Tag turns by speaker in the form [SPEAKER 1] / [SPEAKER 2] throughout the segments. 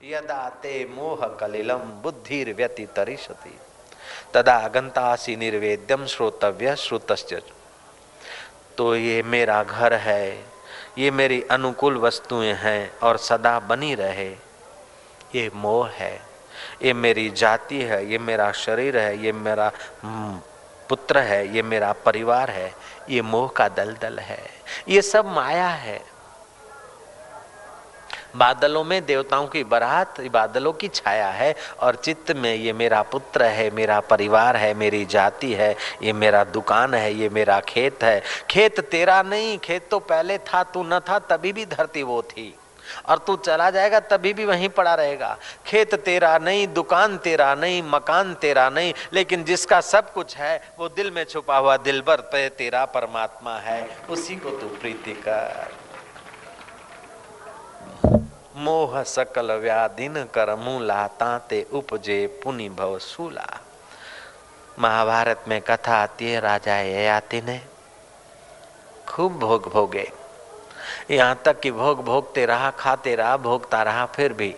[SPEAKER 1] यदा ते मोह कलिलम बुद्धिर व्यतितरिशति तदा गंतासी निर्वेद्यम श्रोतव्य श्रुतस्य तो ये मेरा घर है, ये मेरी अनुकूल वस्तुएँ हैं और सदा बनी रहे। ये मोह है, ये मेरी जाति है, ये मेरा शरीर है, ये मेरा पुत्र है, ये मेरा परिवार है, ये मोह का दलदल है। ये सब माया है। बादलों में देवताओं की बरात, बादलों की छाया है और चित्त में ये मेरा पुत्र है, मेरा परिवार है, मेरी जाति है, ये मेरा दुकान है, ये मेरा खेत है। खेत तेरा नहीं, खेत तो पहले था, तू न था, तभी भी धरती वो थी। और तू चला जाएगा, तभी भी वहीं पड़ा रहेगा। खेत तेरा नहीं, दुकान तेरा नहीं, मकान तेरा नहीं, लेकिन जिसका सब कुछ है, वो दिल में छुपा हुआ दिल भर तेरा परमात्मा है। उसी को तू प्रीति कर। मोह सकल व्याधिन कर मूला ताते उपजे पुनि भव सूला। महाभारत में कथा आती है, राजा ययाति ने। खूब भोग भोगे। यहाँ तक कि भोग भोगते रहा, खाते रहा, भोगता रहा, फिर भी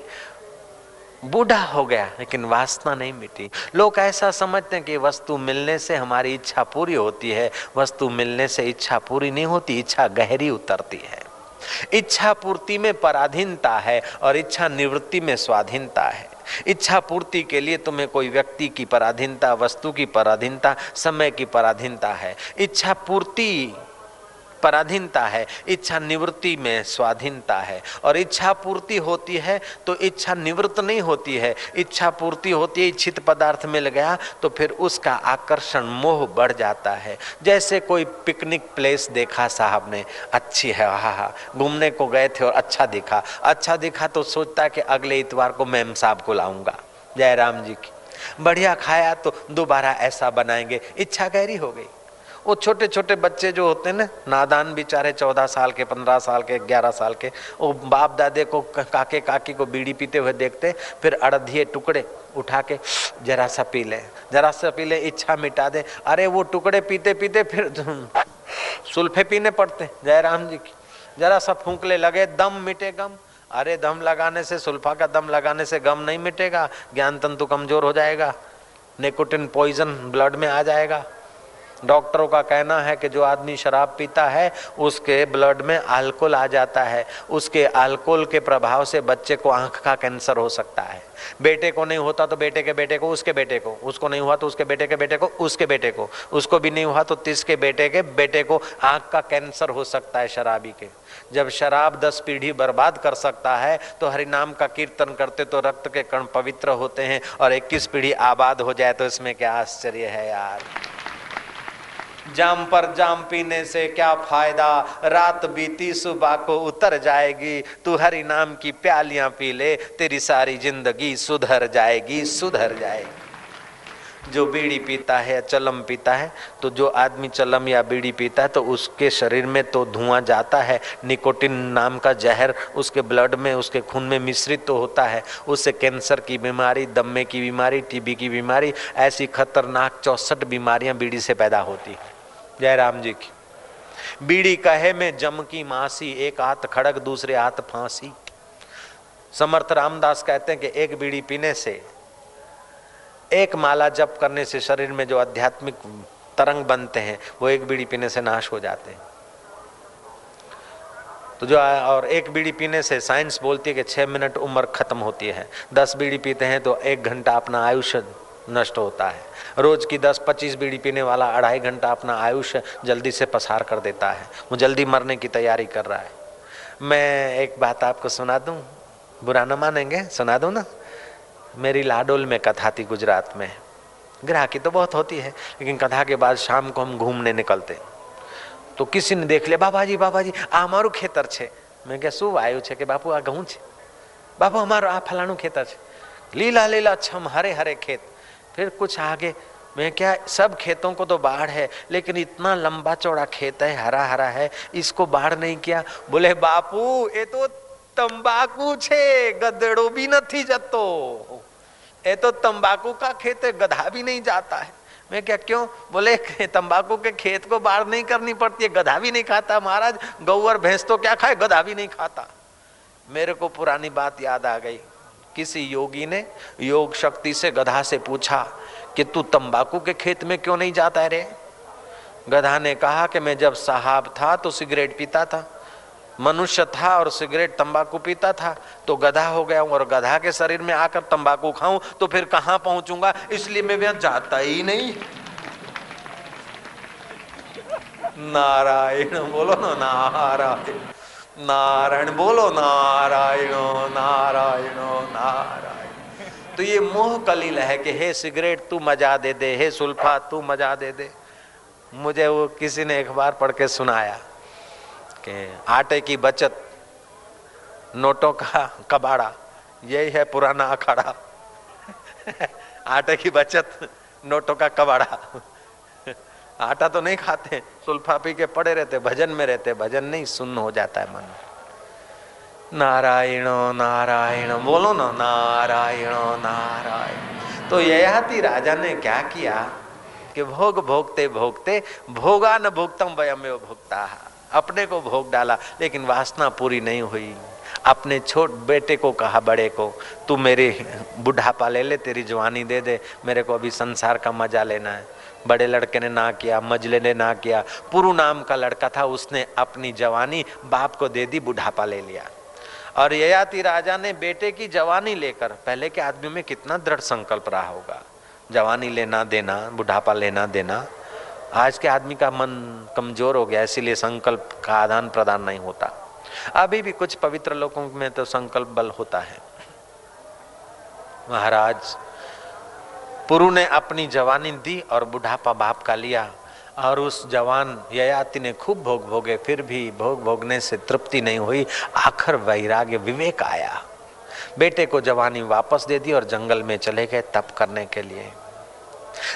[SPEAKER 1] बूढ़ा हो गया, लेकिन वासना नहीं मिटी। लोग ऐसा समझते हैं कि वस्तु मिलने से हमारी इच्छा पूरी होती है, वस्तु मिलने से इच्छा पूरी नहीं होती, इच्छा गहरी उतरती है। इच्छा पूर्ति में पराधीनता है और इच्छा निवृत्ति में स्वाधीनता है। इच्छा पूर्ति के लिए तुम्हें कोई व्यक्ति की पराधीनता, वस्तु की पराधीनता, समय की पराधीनता है। इच्छा पूर्ति पराधीनता है, इच्छा निवृत्ति में स्वाधीनता है। और इच्छा पूर्ति होती है तो इच्छा निवृत्त नहीं होती है। इच्छा पूर्ति होती है, इच्छित पदार्थ मिल गया तो फिर उसका आकर्षण मोह बढ़ जाता है। जैसे कोई पिकनिक प्लेस देखा साहब ने, अच्छी है हा हा घूमने को गए थे और अच्छा दिखा। अच्छा दिखा तो सोचता कि अगले इतवार को मैम साहब को लाऊँगा। जय राम जी की। बढ़िया खाया तो दोबारा ऐसा बनाएँगे, इच्छा गहरी हो गई। वो छोटे छोटे बच्चे जो होते हैं ना, नादान बेचारे चौदह साल के, पंद्रह साल के, ग्यारह साल के, वो बाप दादे को काके काकी को बीड़ी पीते हुए देखते फिर अड़धिए टुकड़े उठा के जरा सा पी ले, जरा सा पी ले, इच्छा मिटा दे। अरे वो टुकड़े पीते पीते फिर सुल्फे पीने पड़ते जय राम जी की। जरा सा फूंकले लगे, दम मिटे गम। अरे दम लगाने से, सुल्फा का दम लगाने से गम नहीं मिटेगा, ज्ञान तंतु कमज़ोर हो जाएगा, निकोटिन पॉइजन ब्लड में आ जाएगा। डॉक्टरों का कहना है कि जो आदमी शराब पीता है, उसके ब्लड में अल्कोहल आ जाता है। उसके अल्कोहल के प्रभाव से बच्चे को आँख का कैंसर हो सकता है। बेटे को नहीं होता तो बेटे के बेटे को, उसके बेटे को। उसको नहीं हुआ तो उसके बेटे के बेटे को, उसके बेटे को। उसको भी नहीं हुआ तो तीस के बेटे के बेटे को आँख का कैंसर हो सकता है शराबी के। जब शराब दस पीढ़ी बर्बाद कर सकता है तो हरिनाम का कीर्तन करते तो रक्त के कण पवित्र होते हैं और इक्कीस पीढ़ी आबाद हो जाए तो इसमें क्या आश्चर्य है यार। जाम पर जाम पीने से क्या फ़ायदा? रात बीती सुबह को उतर जाएगी, तू हरि नाम की प्यालियाँ पी ले, तेरी सारी ज़िंदगी सुधर जाएगी सुधर जाएगी। जो बीड़ी पीता है या चलम पीता है तो जो आदमी चलम या बीड़ी पीता है तो उसके शरीर में तो धुआँ जाता है। निकोटिन नाम का जहर उसके ब्लड में, उसके खून में मिश्रित तो होता है। उससे कैंसर की बीमारी, दम्मे की बीमारी, टीबी की बीमारी, ऐसी खतरनाक चौसठ बीमारियाँ बीड़ी से पैदा होती है। जयराम जी की। बीड़ी कहे, में जम की मासी, एक हाथ खड़क दूसरे हाथ फांसी। समर्थ रामदास कहते हैं कि एक बीड़ी पीने से, एक माला जप करने से शरीर में जो आध्यात्मिक तरंग बनते हैं, वो एक बीड़ी पीने से नाश हो जाते हैं। तो जो, और एक बीड़ी पीने से साइंस बोलती है कि छः मिनट उम्र खत्म होती है। दस बीड़ी पीते हैं तो एक घंटा अपना आयुष्य नष्ट होता है रोज की दस पच्चीस बीड़ी पीने वाला अढ़ाई घंटा अपना आयुष्य जल्दी से पसार कर देता है वो जल्दी मरने की तैयारी कर रहा है मैं एक बात आपको सुना दूं बुरा न मानेंगे सुना दूं ना मेरी लाडोल में कथा थी गुजरात में ग्राहकी तो बहुत होती है लेकिन कथा के बाद शाम को हम घूमने निकलते तो किसी ने देख लिया बाबा जी बाबा जी आ અમારું ખેતર છે મેં કે શું વાયું છે કે બાપુ આ ઘઉં છે બાપુ અમારું આ ફલાણું ખેતર છે લીલા લીલા છમ હરે હરે ખેત फिर कुछ आगे, मैं क्या, सब खेतों को तो बाढ़ है, लेकिन इतना लंबा चौड़ा खेत है हरा हरा है, इसको बाढ़ नहीं किया? बोले, बापू, ये तो तंबाकू छे, गदड़ो भी नहीं जतो। ये तो तंबाकू का खेत है, गधा भी नहीं जाता है। मैं क्या, क्यों? बोले तंबाकू के खेत को बाढ़ नहीं करनी पड़ती है, गधा भी नहीं खाता, महाराज। गौ और भैंस तो क्या खाए, गधा भी नहीं खाता। मेरे को पुरानी बात याद आ गई। किसी योगी ने योग शक्ति से गधा से पूछा कि तू तंबाकू के खेत में क्यों नहीं जाता है रे? गधा ने कहा कि मैं जब साहब था तो सिगरेट पीता था, मनुष्य था और सिगरेट तंबाकू पीता था तो गधा हो गया हूँ और गधा के शरीर में आकर तंबाकू खाऊं तो फिर कहाँ पहुंचूँगा? इसलिए मैं वहाँ जाता ही नहीं। नारायण, बोलो ना, नारायण। नारायण, बोलो नारायण नारायण नारायण। तो ये मोह कलील है कि हे सिगरेट तू मज़ा दे दे, हे सुल्फा तू मज़ा दे दे। मुझे वो किसी ने एक बार पढ़ के सुनाया कि आटे की बचत, नोटों का कबाड़ा, यही है पुराना अखाड़ा। आटे की बचत, नोटों का कबाड़ा। आटा तो नहीं खाते सुल्फा पी के पड़े रहते, भजन में रहते, भजन नहीं, सुन्न हो जाता है मन। नारायण नारायण, बोलो ना, नारायण नारायण। तो ययाति राजा ने क्या किया कि भोग भोगते भोगते, भोगा न भोगतम वयम भोगता अपने को भोग डाला, लेकिन वासना पूरी नहीं हुई। अपने छोट बेटे को कहा, बड़े को, तू मेरे बुढ़ापा ले ले, तेरी जवानी दे दे, मेरे को अभी संसार का मज़ा लेना है। बड़े लड़के ने ना किया, मजले ने ना किया। पुरु नाम का लड़का था, उसने अपनी जवानी बाप को दे दी, बुढ़ापा ले लिया। और ययाति राजा ने बेटे की जवानी लेकर, पहले के आदमी में कितना दृढ़ संकल्प रहा होगा। जवानी लेना, देना, बुढ़ापा लेना, देना। आज के आदमी का मन कमज़ोर हो गया, इसीलिए संकल्प का आदान प्रदान नहीं होता। अभी भी कुछ पवित्र लोगों में तो संकल्प बल होता है। महाराज पुरु ने अपनी जवानी दी और बुढ़ापा बाप का लिया। और उस जवान ययाति ने खूब भोग भोगे, फिर भी भोग भोगने से तृप्ति नहीं हुई। आखिर वैराग्य विवेक आया। बेटे को जवानी वापस दे दी और जंगल में चले गए तप करने के लिए।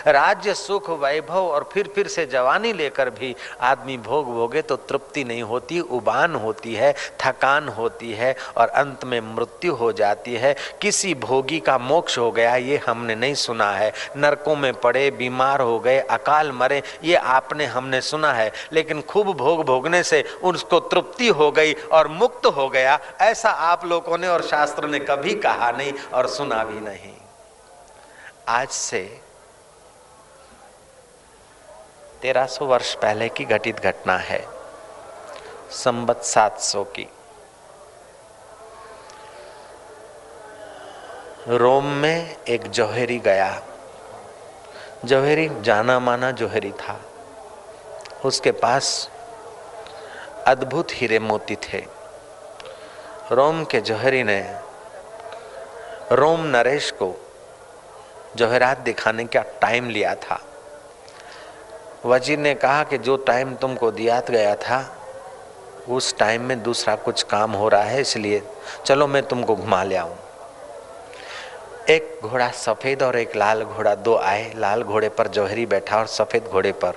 [SPEAKER 1] राज्य सुख, वैभव और फिर फिर से जवानी लेकर भी आदमी भोग भोगे तो तृप्ति नहीं होती, उबान होती है, थकान होती है और अंत में मृत्यु हो जाती है। किसी भोगी का मोक्ष हो गया, ये हमने नहीं सुना है। नरकों में पड़े, बीमार हो गए, अकाल मरे, ये आपने हमने सुना है। लेकिन खूब भोग भोगने से उसको तृप्ति हो गई और मुक्त हो गया, ऐसा आप लोगों ने और शास्त्र ने कभी कहा नहीं और सुना भी नहीं। आज से तेरह सौ वर्ष पहले की घटित घटना है। संबत सात सौ की। रोम में एक जौहरी गया। जौहरी जाना माना जौहरी था। उसके पास अद्भुत हीरे मोती थे। रोम के जौहरी ने रोम नरेश को जौहरात दिखाने का टाइम लिया था। वज़ीर ने कहा कि जो टाइम तुमको दिया गया था, उस टाइम में दूसरा कुछ काम हो रहा है, इसलिए चलो मैं तुमको घुमा ले आऊँ। एक घोड़ा सफ़ेद और एक लाल घोड़ा दो आए। लाल घोड़े पर जौहरी बैठा और सफ़ेद घोड़े पर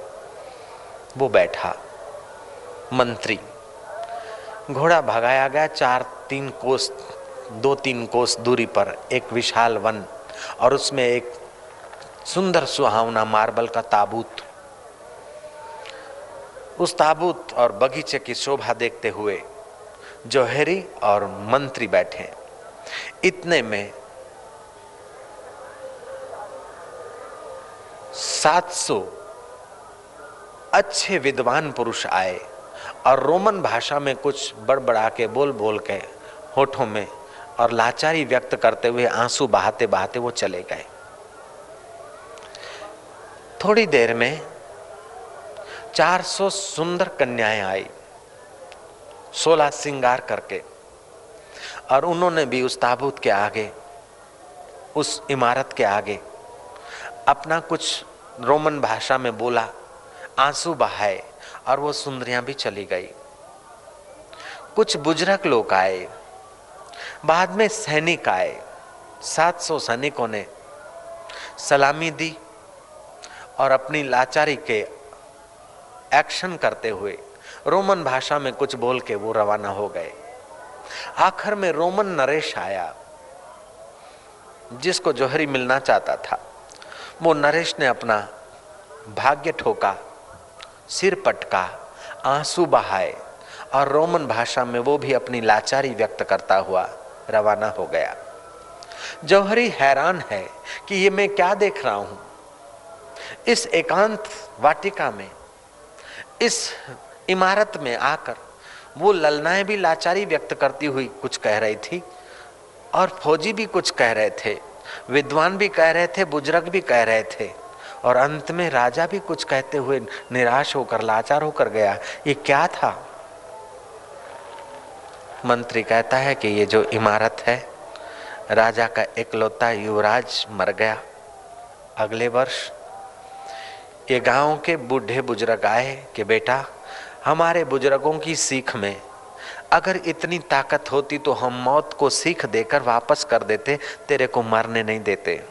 [SPEAKER 1] वो बैठा। मंत्री। घोड़ा भगाया गया, चार तीन कोस, दो तीन कोस दूरी पर, एक विशाल वन और उसमें एक सुंदर सुहावना मार्बल का ताबूत। उस ताबूत और बगीचे की शोभा देखते हुए जौहरी और मंत्री बैठे इतने में सात सौ अच्छे विद्वान पुरुष आए और रोमन भाषा में कुछ बड़बड़ा के बोल बोल के होठों में और लाचारी व्यक्त करते हुए आँसू बहाते बहाते वो चले गए। थोड़ी देर में चार सौ सुंदर कन्याएँ आई, सोलह सिंगार करके, और उन्होंने भी उस ताबूत के आगे, उस इमारत के आगे, अपना कुछ रोमन भाषा में बोला, आँसू बहाए, और वो सुंदरियाँ भी चली गई। कुछ बुज़ुर्ग लोग आए, बाद में सैनिक आए, सात सौ सैनिकों ने सलामी दी, और अपनी लाचारी के एक्शन करते हुए रोमन भाषा में कुछ बोल के वो रवाना हो गए। आखिर में रोमन नरेश आया, जिसको जोहरी मिलना चाहता था। वो नरेश ने अपना भाग्य ठोका, सिर पटका, आँसू बहाए और रोमन भाषा में वो भी अपनी लाचारी व्यक्त करता हुआ रवाना हो गया। जौहरी हैरान है कि ये मैं क्या देख रहा हूँ। इस एकांत वाटिका में इस इमारत में आकर वो ललनाएँ भी लाचारी व्यक्त करती हुई कुछ कह रही थी और फौजी भी कुछ कह रहे थे, विद्वान भी कह रहे थे, बुज़ुर्ग भी कह रहे थे। और अंत में राजा भी कुछ कहते हुए निराश होकर, लाचार होकर गया, ये क्या था? मंत्री कहता है कि ये जो इमारत है, राजा का एकलौता युवराज मर गया। अगले वर्ष ये गाँव के बूढ़े बुज़ुर्ग आए कि बेटा, हमारे बुज़ुर्गों की सीख में अगर इतनी ताकत होती तो हम मौत को सीख देकर वापस कर देते, तेरे को मरने नहीं देते।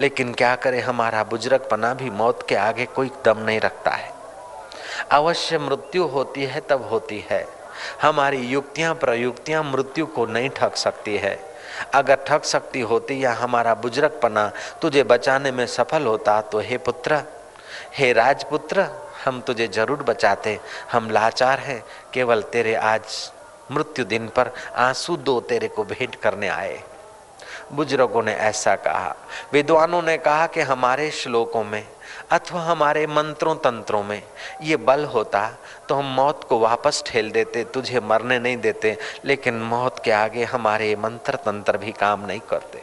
[SPEAKER 1] लेकिन क्या करे, हमारा बुज़ुर्ग पना भी मौत के आगे कोई दम नहीं रखता है। अवश्य मृत्यु होती है, तब होती है। हमारी युक्तियाँ, प्रयुक्तियाँ मृत्यु को नहीं ठग सकती है। अगर ठग सकती होती या हमारा बुज़ुर्ग पना तुझे बचाने में सफल होता तो हे पुत्र हे राजपुत्र, हम तुझे ज़रूर बचाते। हम लाचार हैं, केवल तेरे आज मृत्यु दिन पर आँसू दो तेरे को भेंट करने आए। बुज़ुर्गों ने ऐसा कहा, विद्वानों ने कहा कि हमारे श्लोकों में अथवा हमारे मंत्रों तंत्रों में ये बल होता तो हम मौत को वापस ठेल देते, तुझे मरने नहीं देते, लेकिन मौत के आगे हमारे मंत्र तंत्र भी काम नहीं करते।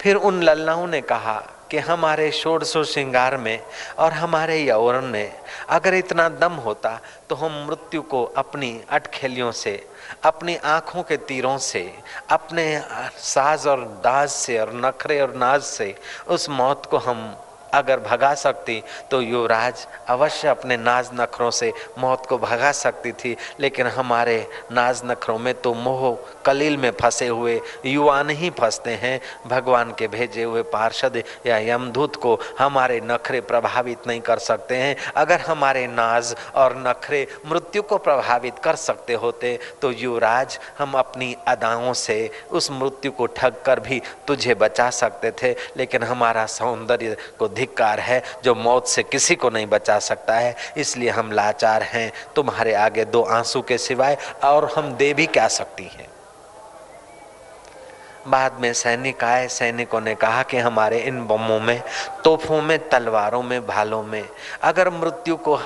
[SPEAKER 1] फिर उन लल्लाओं ने कहा कि हमारे शोर शोर श्रृंगार में और हमारे यौवन में अगर इतना दम होता तो हम मृत्यु को अपनी अटखेलियों से, अपनी आँखों के तीरों से, अपने साज और दाज से और नखरे और नाज से उस मौत को हम अगर भगा सकती तो युवराज अवश्य अपने नाज नखरों से मौत को भगा सकती थी। लेकिन हमारे नाज नखरों में तो मोह कलील में फंसे हुए युवा नहीं फंसते हैं। भगवान के भेजे हुए पार्षद या यमदूत को हमारे नखरे प्रभावित नहीं कर सकते हैं। अगर हमारे नाज और नखरे मृत्यु को प्रभावित कर सकते होते तो युवराज हम अपनी अदाओं से उस मृत्यु को ठग कर भी तुझे बचा सकते थे। लेकिन हमारा सौंदर्य को धिक्कार है जो मौत से किसी को नहीं बचा सकता है। इसलिए हम लाचार हैं। तुम्हारे आगे दो आँसू के सिवाय और हम दे भी क्या सकती हैं? बाद में सैनिक आए। सैनिकों ने कहा कि हमारे इन बमों में तोहफों में, तलवारों में, भालों में अगर मृत्यु को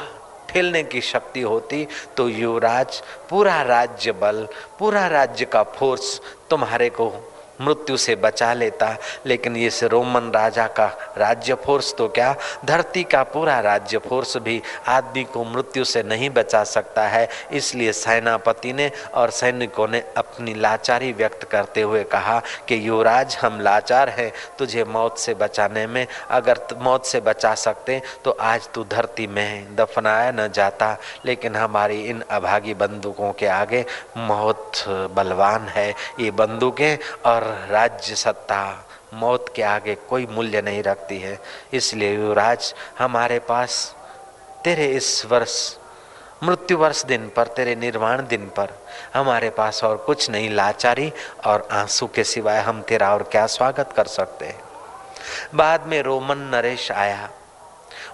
[SPEAKER 1] ठेलने की शक्ति होती तो युवराज, पूरा राज्य बल पूरा राज्य का फोर्स तुम्हारे को मृत्यु से बचा लेता। लेकिन इस रोमन राजा का राज्य फोर्स तो क्या? धरती का पूरा राज्य फोर्स भी आदमी को मृत्यु से नहीं बचा सकता है। इसलिए सेनापति ने और सैनिकों ने अपनी लाचारी व्यक्त करते हुए कहा कि युवराज, हम लाचार हैं, तुझे मौत से बचाने में अगर मौत से बचा सकते तो आज तू धरती में दफनाया न जाता। लेकिन हमारी इन अभागी बंदूकों के आगे मौत बलवान है। ये बंदूकें और राज्य सत्ता, मौत के आगे कोई मूल्य नहीं रखती है। इसलिए युवराज, हमारे पास तेरे इस वर्ष, मृत्यु वर्ष दिन पर, तेरे निर्वाण दिन पर, हमारे पास और कुछ नहीं, लाचारी और आँसू के सिवाय हम तेरा और क्या स्वागत कर सकते हैं? बाद में रोमन नरेश आया।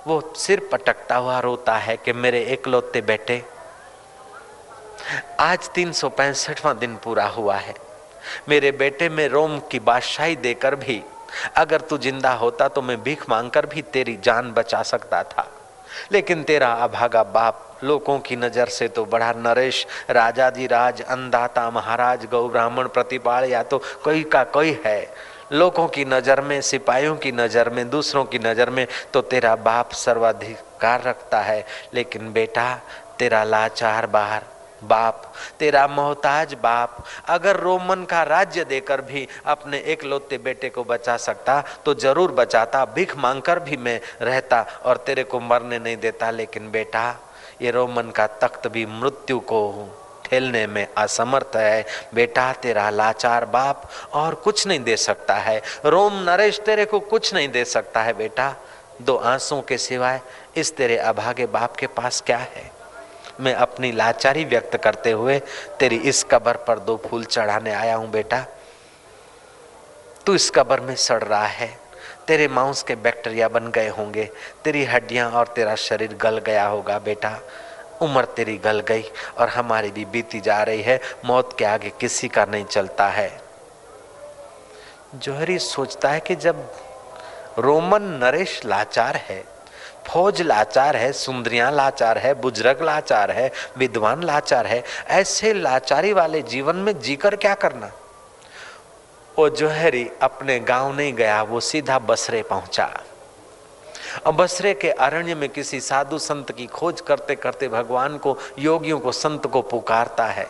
[SPEAKER 1] वो सिर पटकता हुआ रोता है कि मेरे एकलौते बेटे, आज तीन दिन पूरा हुआ है। मेरे बेटे में रोम की बादशाही देकर भी, अगर तू ज़िंदा होता तो मैं भीख मांगकर भी तेरी जान बचा सकता था। लेकिन तेरा अभागा बाप लोगों की नज़र से तो बड़ा नरेश राजाजी राज अंदाता महाराज, गौ ब्राह्मण, प्रतिपाल या तो कोई का कोई है। लोगों की नज़र में, सिपाहियों की नज़र में, दूसरों की नज़र में तो तेरा बाप सर्वाधिकार रखता है। लेकिन बेटा, तेरा लाचार बाहर बाप, तेरा मोहताज बाप, अगर रोमन का राज्य देकर भी अपने एक लोते बेटे को बचा सकता तो ज़रूर बचाता, भीख मांगकर भी मैं रहता और तेरे को मरने नहीं देता। लेकिन बेटा, ये रोमन का तख्त भी मृत्यु को ठेलने में असमर्थ है। बेटा, तेरा लाचार बाप और कुछ नहीं दे सकता है। रोम नरेश तेरे को कुछ नहीं दे सकता है। बेटा, दो आँसू के सिवाय इस तेरे अभागे बाप के पास क्या है? मैं अपनी लाचारी व्यक्त करते हुए, तेरी इस कबर पर दो फूल चढ़ाने आया हूँ बेटा। तू इस कबर में सड़ रहा है। तेरे मांस के बैक्टीरिया बन गए होंगे। तेरी हड्डियाँ और तेरा शरीर गल गया होगा बेटा। उम्र तेरी गल गई और हमारी भी बीती जा रही है। मौत के आगे किसी का नहीं चलता है। जोहरी सोचता है कि जब रोमन नरेश लाचार है फौज लाचार है, सुंदरियाँ लाचार है, बुज़ुर्ग लाचार है, विद्वान लाचार है, ऐसे लाचारी वाले जीवन में जीकर क्या करना? वो जोहरी, अपने गाँव नहीं गया, वो सीधा बसरे पहुँचा। अब बसरे के अरण्य में किसी साधु संत की खोज करते करते भगवान को, योगियों को, संत को पुकारता है।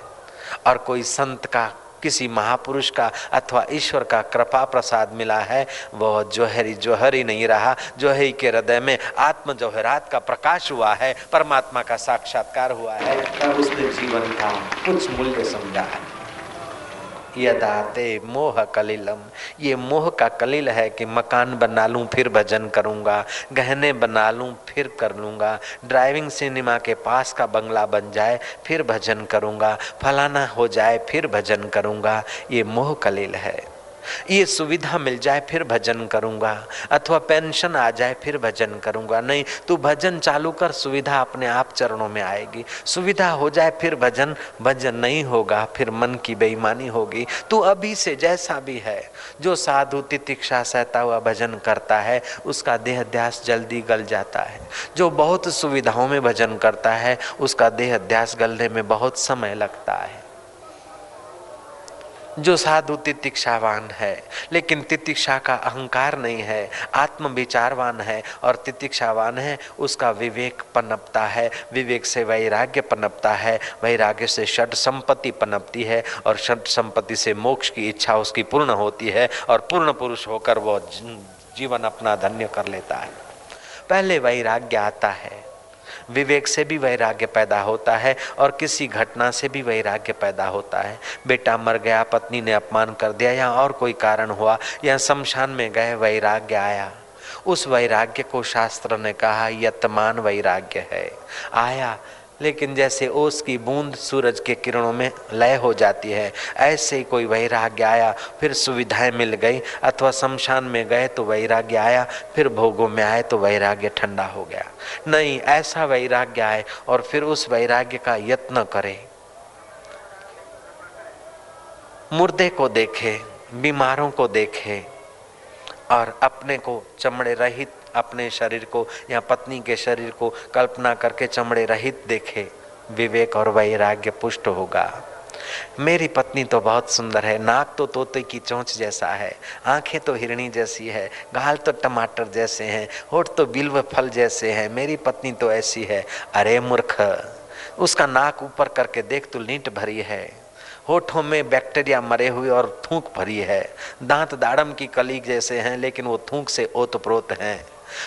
[SPEAKER 1] और कोई संत का किसी महापुरुष का अथवा ईश्वर का कृपा प्रसाद मिला है, वह जोहरी जोहरी नहीं रहा। जोहरी के हृदय में आत्म जोहरात का प्रकाश हुआ है, परमात्मा का साक्षात्कार हुआ है। उसने जीवन का कुछ मूल्य समझा है। यदाते मोह कलिलम। ये मोह का कलिल है कि मकान बना लूँ, फिर भजन करूँगा। गहने बना लूँ, फिर कर लूँगा। ड्राइविंग सिनेमा के पास का बंगला बन जाए, फिर भजन करूँगा। फलाना हो जाए, फिर भजन करूँगा। ये मोह कलिल है। ये सुविधा मिल जाए, फिर भजन करूँगा। अथवा पेंशन आ जाए, फिर भजन करूँगा। नहीं, तू भजन चालू कर, सुविधा अपने आप चरणों में आएगी। सुविधा हो जाए, फिर भजन भजन नहीं होगा, फिर मन की बेईमानी होगी। तू अभी से जैसा भी है, जो साधु, तितिक्षा सहता हुआ भजन करता है, उसका देह ध्यास जल्दी गल जाता है। जो बहुत सुविधाओं में भजन करता है, उसका देहाध्यास गलने में बहुत समय लगता है। जो साधु तितिक्षावान है, लेकिन तितिक्षा का अहंकार नहीं है आत्म विचारवान है और तितिक्षावान है, उसका विवेक पनपता है, विवेक से वैराग्य पनपता है, वैराग्य से षट संपत्ति पनपती है और षट संपत्ति से मोक्ष की इच्छा उसकी पूर्ण होती है और पूर्ण पुरुष होकर वह जीवन अपना धन्य कर लेता है। पहले वैराग्य आता है विवेक से भी वैराग्य पैदा होता है और किसी घटना से भी वैराग्य पैदा होता है। बेटा मर गया, पत्नी ने अपमान कर दिया या और कोई कारण हुआ या शमशान में गए, वैराग्य आया। उस वैराग्य को शास्त्र ने कहा, यतमान वैराग्य है। आया लेकिन जैसे ओस की बूंद सूरज के किरणों में लय हो जाती है, ऐसे ही कोई वैराग्य आया, फिर सुविधाएँ मिल गई, अथवा शमशान में गए तो वैराग्य आया, फिर भोगों में आए तो वैराग्य ठंडा हो गया। नहीं, ऐसा वैराग्य आए और फिर उस वैराग्य का यत्न करे। मुर्दे को देखे, बीमारों को देखे और अपने को चमड़े रहित अपने शरीर को, या पत्नी के शरीर को कल्पना करके चमड़े रहित देखे, विवेक और वैराग्य पुष्ट होगा। मेरी पत्नी तो बहुत सुंदर है, नाक तो तोते की चोंच जैसा है, आँखें तो हिरणी जैसी है, गाल तो टमाटर जैसे हैं, होठ तो बिल्व फल जैसे हैं, मेरी पत्नी तो ऐसी है। अरे मूर्ख, उसका नाक ऊपर करके देख तो लीट भरी है, होठों में बैक्टीरिया मरे हुए और थूक भरी है, दांत दाड़म की कली जैसे हैं, लेकिन वो थूक से ओतप्रोत हैं।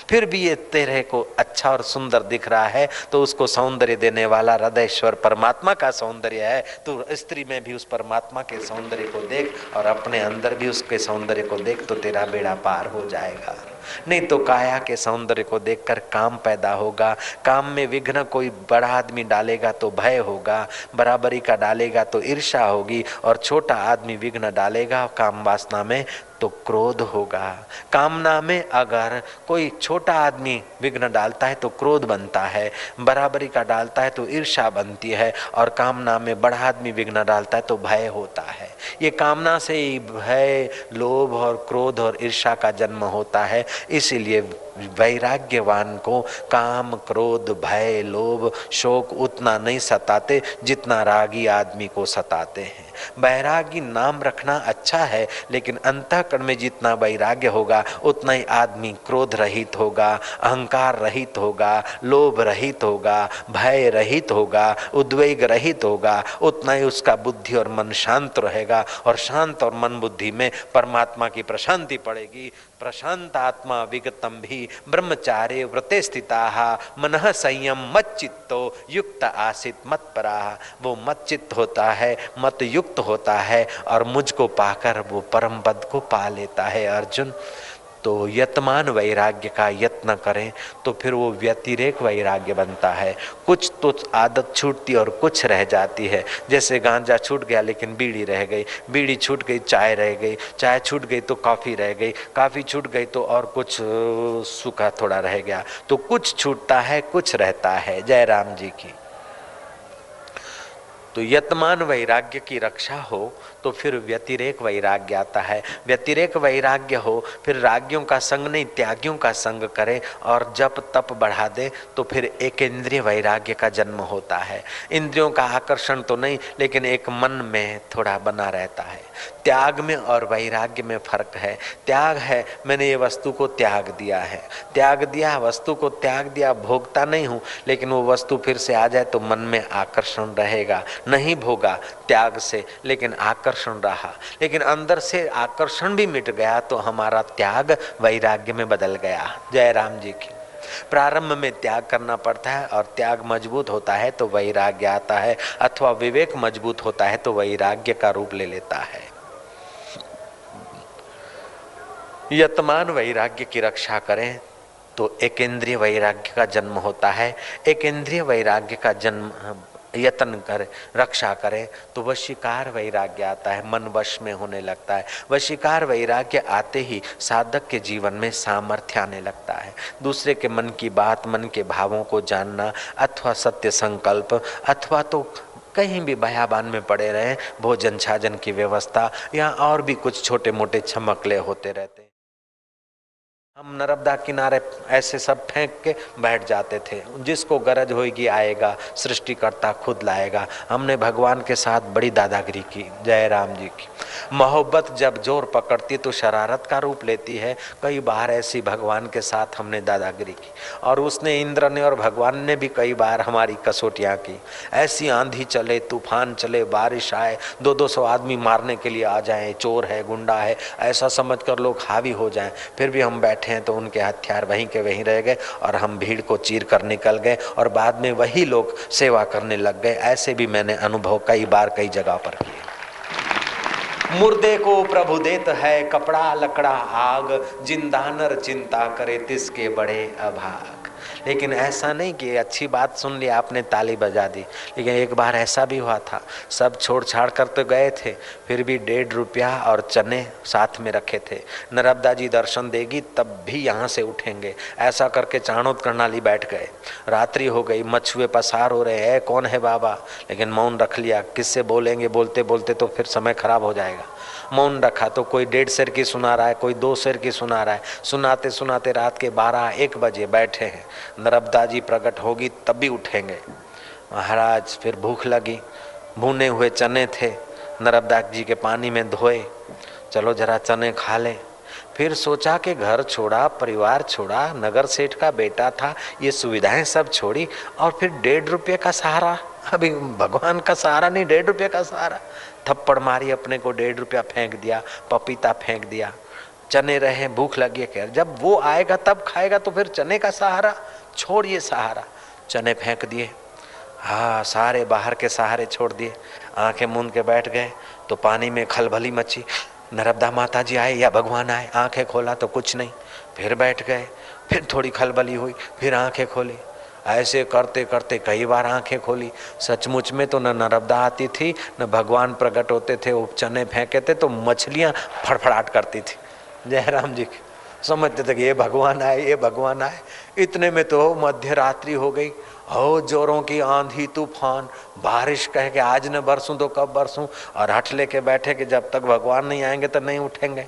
[SPEAKER 1] फिर भी ये तेरे को अच्छा और सुंदर दिख रहा है तो उसको सौंदर्य देने वाला हृदयश्वर परमात्मा का सौंदर्य है। तो स्त्री में भी उस परमात्मा के सौंदर्य को देख और अपने अंदर भी उसके सौंदर्य को देख तो तेरा बेड़ा पार हो जाएगा। नहीं तो काया के सौंदर्य को देखकर काम पैदा होगा। काम में विघ्न कोई बड़ा आदमी डालेगा तो भय होगा, बराबरी का डालेगा तो ईर्षा होगी, और छोटा आदमी विघ्न डालेगा, काम वासना में तो क्रोध होगा। कामना में अगर कोई छोटा आदमी विघ्न डालता है तो क्रोध बनता है, बराबरी का डालता है तो ईर्षा बनती है और कामना में बड़ा आदमी विघ्न डालता है तो भय होता है। ये कामना से ही भय, लोभ और क्रोध और ईर्षा का जन्म होता है। इसीलिए वैराग्यवान को काम, क्रोध, भय, लोभ, शोक उतना नहीं सताते जितना रागी आदमी को सताते हैं। वैरागी नाम रखना अच्छा है, लेकिन अंतःकरण में जितना वैराग्य होगा, उतना ही आदमी क्रोध रहित होगा, अहंकार रहित होगा, लोभ रहित होगा, भय रहित होगा, उद्वेग रहित होगा, उतना ही उसका बुद्धि और मन शांत रहेगा, और शांत और मन बुद्धि में परमात्मा की प्रशांति पड़ेगी। प्रशांत आत्मा विगतम भी ब्रह्मचार्य व्रते स्थिता, मन संयम मत चित्तो युक्त आसित मत परा वो मत चित्त होता है मत युक्त होता है और मुझको पाकर वो परम पद को पा लेता है अर्जुन। तो यतमान वैराग्य का यत्न करें तो फिर वो व्यतिरेक वैराग्य बनता है। कुछ तो आदत छूटती और कुछ रह जाती है। जैसे गांजा छूट गया लेकिन बीड़ी रह गई। बीड़ी छूट गई, चाय रह गई। चाय छूट गई तो कॉफ़ी रह गई। कॉफ़ी छूट गई तो और कुछ सूखा थोड़ा रह गया। तो कुछ छूटता है, कुछ रहता है। जय राम जी की। तो यतमान वैराग्य की रक्षा हो तो फिर व्यतिरेक वैराग्य आता है। व्यतिरेक वैराग्य हो, फिर राग्यों का संग नहीं, त्यागियों का संग करे और जप तप बढ़ा दे तो फिर एक इंद्रिय वैराग्य का जन्म होता है। इंद्रियों का आकर्षण तो नहीं, लेकिन एक मन में थोड़ा बना रहता है। त्याग में और वैराग्य में फ़र्क है। त्याग है, मैंने ये वस्तु को त्याग दिया है। त्याग दिया, वस्तु को त्याग दिया, भोगता नहीं हूँ, लेकिन वो वस्तु फिर से आ जाए तो मन में आकर्षण रहेगा। नहीं भोगा, त्याग से, लेकिन आकर्षण रहा। लेकिन अंदर से आकर्षण भी मिट गया तो हमारा त्याग वैराग्य में बदल गया। जय राम जी की। प्रारंभ में त्याग करना पड़ता है और त्याग मज़बूत होता है तो वैराग्य आता है, अथवा विवेक मज़बूत होता है तो वैराग्य का रूप ले लेता है। यतमान वैराग्य की रक्षा करें तो एक इंद्रिय वैराग्य का जन्म होता है। एक इंद्रिय वैराग्य का जन्म यत्न कर, रक्षा करे तो वशिकार वैराग्य आता है, मन वश में होने लगता है। वशिकार वैराग्य आते ही साधक के जीवन में सामर्थ्य आने लगता है। दूसरे के मन की बात, मन के भावों को जानना अथवा सत्य संकल्प, अथवा तो कहीं भी बयाबान में पड़े रहें भोजन छाजन की व्यवस्था, या और भी कुछ छोटे मोटे छमकले होते रहते हम नर्मदा किनारे ऐसे सब फेंक के बैठ जाते थे। जिसको गरज होगी आएगा, सृष्टिकर्ता खुद लाएगा। हमने भगवान के साथ बड़ी दादागिरी की, जय राम जी की। मोहब्बत जब ज़ोर पकड़ती तो शरारत का रूप लेती है। कई बार ऐसी भगवान के साथ हमने दादागिरी की। और उसने इंद्र ने और भगवान ने भी कई बार हमारी कसोटियाँ की। ऐसी आंधी चले, तूफ़ान चले, बारिश आए दो दो सौ आदमी मारने के लिए आ जाए, चोर है, गुंडा है, ऐसा समझ कर लोग हावी हो जाएँ। फिर भी हम बैठे हैं तो उनके हथियार वहीं के वहीं रह गए और हम भीड़ को चीर कर निकल गए और बाद में वही लोग सेवा करने लग गए। ऐसे भी मैंने अनुभव कई बार कई जगह पर किए। मुर्दे को प्रभु देत है कपड़ा लकड़ा आग जिंदानर चिंता करे तिसके बड़े अभाग। लेकिन ऐसा नहीं कि अच्छी बात सुन ली, आपने ताली बजा दी। लेकिन एक बार ऐसा भी हुआ था, सब छोड़ छाड़ कर तो गए थे, फिर भी डेढ़ रुपया और चने साथ में रखे थे। नरबदा जी दर्शन देगी, तब भी यहाँ से उठेंगे। ऐसा करके चाणोद करनाली बैठ गए। रात्रि हो गई, मछुए पसार हो रहे हैं कौन है बाबा? लेकिन मौन रख लिया, किससे बोलेंगे? बोलते बोलते तो फिर समय खराब हो जाएगा। मौन रखा तो कोई डेढ़ शेर की सुना रहा है, कोई दो शेर की सुना रहा है। सुनाते सुनाते रात के बारह, एक बजे बैठे हैं। नर्मदा जी प्रकट होगी, तब भी उठेंगे। महाराज, फिर भूख लगी। भुने हुए चने थे। नर्मदा जी के पानी में धोए। चलो जरा चने खा लें। फिर सोचा कि घर छोड़ा, परिवार छोड़ा, नगर सेठ का बेटा था, ये सुविधाएँ सब छोड़ी, और फिर डेढ़ रुपये का सहारा। अभी भगवान का सहारा नहीं, डेढ़ रुपये का सहारा। थप्पड़ मारी, अपने को डेढ़ रुपया फेंक दिया, पपीता फेंक दिया। चने रहे, भूख लगी है जब वो आएगा, तब खाएगा तो फिर चने का सहारा छोड़िए सहारा। चने फेंक दिए। हाँ सारे बाहर के सहारे छोड़ दिए। आँखें मूंद के बैठ गए तो पानी में खलबली मची। नर्मदा माता जी आए या भगवान आए, आँखें खोला तो कुछ नहीं। फिर बैठ गए, फिर थोड़ी खलबली हुई, फिर आँखें खोली। ऐसे करते करते कई बार आँखें खोली। सचमुच में तो न नर्मदा आती थी, न भगवान प्रकट होते थे वो चने फेंके थे तो मछलियाँ फड़फड़ाट करती थी। जयराम जी की समझते थे कि ये भगवान आए, ये भगवान आए। इतने में तो मध्य रात्रि हो गई। हो जोरों की आंधी तूफ़ान। बारिश कह के आज न बरसूं तो कब बरसूं। और हट लेके बैठे कि जब तक भगवान नहीं आएँगे तो नहीं उठेंगे।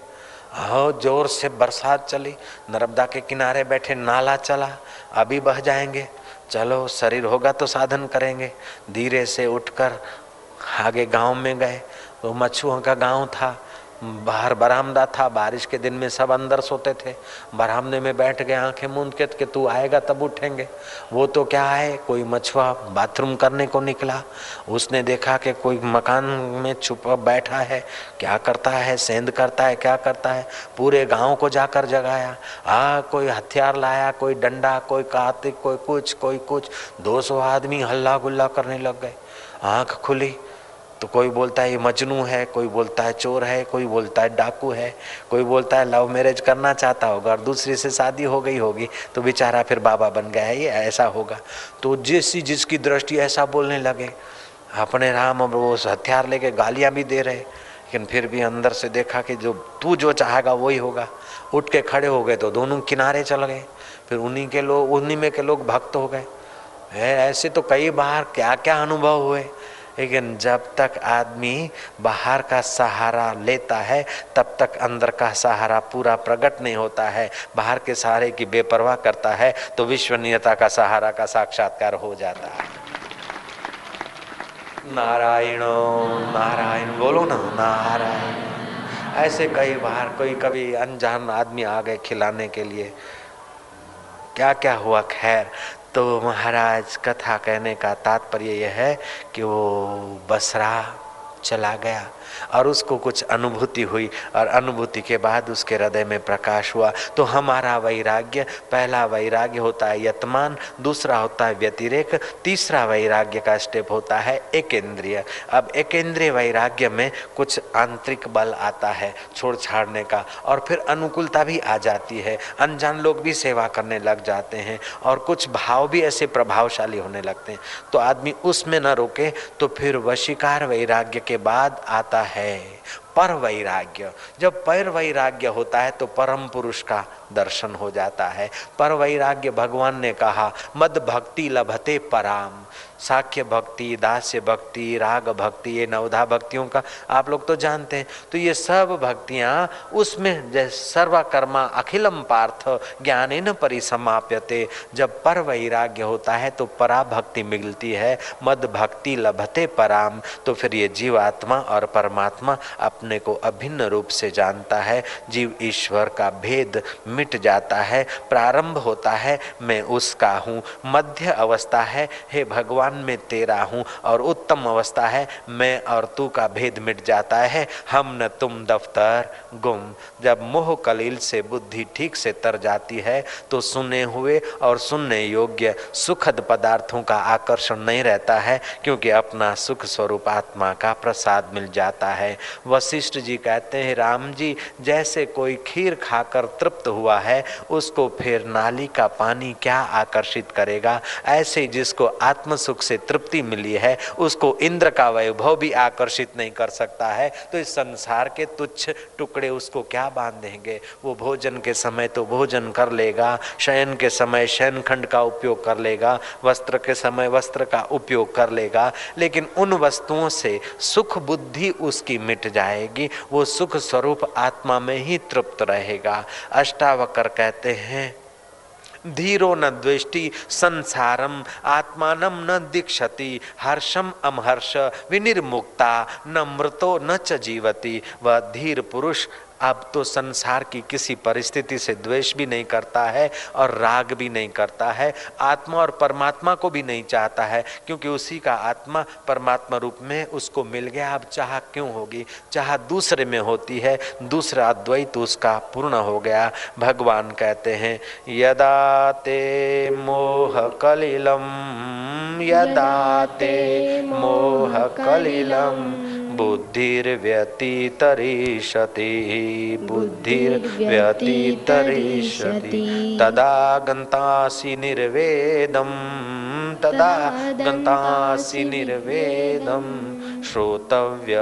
[SPEAKER 1] हो ज़ोर से बरसात चली। नर्मदा के किनारे बैठे नाला चला। अभी बह जाएँगे। चलो शरीर होगा तो साधन करेंगे। धीरे से उठकर आगे गाँव में गए। वो मच्छुओं का गाँव था। बाहर बरामदा था, बारिश के दिन में सब अंदर सोते थे। बरामदे में बैठ गए, आँखें मूंद के, कि तू आएगा तब उठेंगे। वो तो क्या है, कोई मछुआ बाथरूम करने को निकला। उसने देखा कि कोई मकान में छुपा बैठा है। क्या करता है, सेंध करता है, क्या करता है? पूरे गाँव को जाकर जगाया। हाँ कोई हथियार लाया, कोई डंडा, कोई कार्तिक, कोई कुछ कोई कुछ। दो सौ आदमी हल्ला गुल्ला करने लग गए। आँख खुली तो कोई बोलता है, ये मजनू है, कोई बोलता है, चोर है, कोई बोलता है, डाकू है, कोई बोलता है, लव मैरिज करना चाहता होगा और दूसरे से शादी हो गई होगी तो बेचारा फिर बाबा बन गया है, ये ऐसा होगा। तो जिस जिसकी दृष्टि ऐसा बोलने लगे, अपने राम अब वो हथियार लेके गालियाँ भी दे रहे, लेकिन फिर भी अंदर से देखा कि जो, तू जो चाहेगा वही होगा। उठ के खड़े हो गए तो दोनों किनारे चल गए। फिर उन्हीं के लोग, उन्हीं में के लोग भक्त हो गए। ऐसे तो कई बार क्या क्या अनुभव हुए। लेकिन जब तक आदमी बाहर का सहारा लेता है, तब तक अंदर का सहारा पूरा प्रकट नहीं होता है। बाहर के सहारे की बेपरवाह करता है तो विश्वनीयता का सहारा का साक्षात्कार हो जाता है। नारायण नारायण, बोलो ना, नारायण। ऐसे कई बार कोई कभी अनजान आदमी आ गए खिलाने के लिए। क्या क्या हुआ? खैर तो महाराज कथा कहने का तात्पर्य यह है कि वो बसरा चला गया। और उसको कुछ अनुभूति हुई और अनुभूति के बाद उसके हृदय में प्रकाश हुआ। तो हमारा वैराग्य, पहला वैराग्य होता है यतमान, दूसरा होता है व्यतिरेक, तीसरा वैराग्य का स्टेप होता है एकेंद्रिय। अब एकेंद्रिय वैराग्य में कुछ आंतरिक बल आता है छोड़ छाड़ने का और फिर अनुकूलता भी आ जाती है। अनजान लोग भी सेवा करने लग जाते हैं और कुछ भाव भी ऐसे प्रभावशाली होने लगते हैं। तो आदमी उसमें न रोके तो फिर वशिकार वैराग्य के बाद आता है। पर वैराग्य। जब पर वैराग्य होता है तो परम पुरुष का दर्शन हो जाता है। पर वैराग्य भगवान ने कहा, मद भक्ति लभते पराम। साख्य भक्ति, दास्य भक्ति, राग भक्ति, ये नवधा भक्तियों का आप लोग तो जानते हैं। तो ये सब भक्तियाँ उसमें जैसे सर्वकर्मा अखिलम पार्थ ज्ञान न परिसमाप्यते। जब पर वैराग्य होता है तो परा भक्ति मिलती है, मद भक्ति लभते पराम। तो फिर ये जीवात्मा और परमात्मा अपने को अभिन्न रूप से जानता है। जीव ईश्वर का भेद मिट जाता है, प्रारंभ होता है, मैं उसका हूँ। मध्य अवस्था है, हे भगवान भगवान में तेरा हूँ और उत्तम अवस्था है, मैं और तू का भेद मिट जाता है। हम न तुम दफ्तर गुम। जब मोह कलील से बुद्धि ठीक से तर जाती है तो सुने हुए और सुनने योग्य सुखद पदार्थों का आकर्षण नहीं रहता है, क्योंकि अपना सुख स्वरूप आत्मा का प्रसाद मिल जाता है। वशिष्ठ जी कहते हैं, राम जी, जैसे कोई खीर खाकर तृप्त हुआ है, उसको फिर नाली का पानी क्या आकर्षित करेगा? ऐसे जिसको आत्म सुख सुख से तृप्ति मिली है, उसको इंद्र का वैभव भी आकर्षित नहीं कर सकता है। तो इस संसार के तुच्छ टुकड़े उसको क्या बांधेंगे वो भोजन के समय तो भोजन कर लेगा, शयन के समय शयन खंड का उपयोग कर लेगा, वस्त्र के समय वस्त्र का उपयोग कर लेगा, लेकिन उन वस्तुओं से सुख बुद्धि उसकी मिट जाएगी, वो सुख स्वरूप आत्मा में ही तृप्त रहेगा। अष्टावकर कहते हैं धीरो न द्वेष्टि संसारम आत्मानम न दीक्षति हर्षम अमहर्ष, विनिर्मुक्ता, न मृतो न च जीवति वह धीर पुरुष अब तो संसार की किसी परिस्थिति से द्वेष भी नहीं करता है और राग भी नहीं करता है। आत्मा और परमात्मा को भी नहीं चाहता है, क्योंकि उसी का आत्मा परमात्मा रूप में उसको मिल गया। अब चाह क्यों होगी? चाह दूसरे में होती है, दूसरा द्वैत उसका पूर्ण हो गया। भगवान कहते हैं, यदा ते मोह कलिलम, यदा ते मोह कलिलम बुद्धिर्व्यतितरिष्यति बुद्धिर्व्यतितरिष्यति तदा गन्तासि निर्वेदम् तदा गन्तासि निर्वेदं श्रोतव्य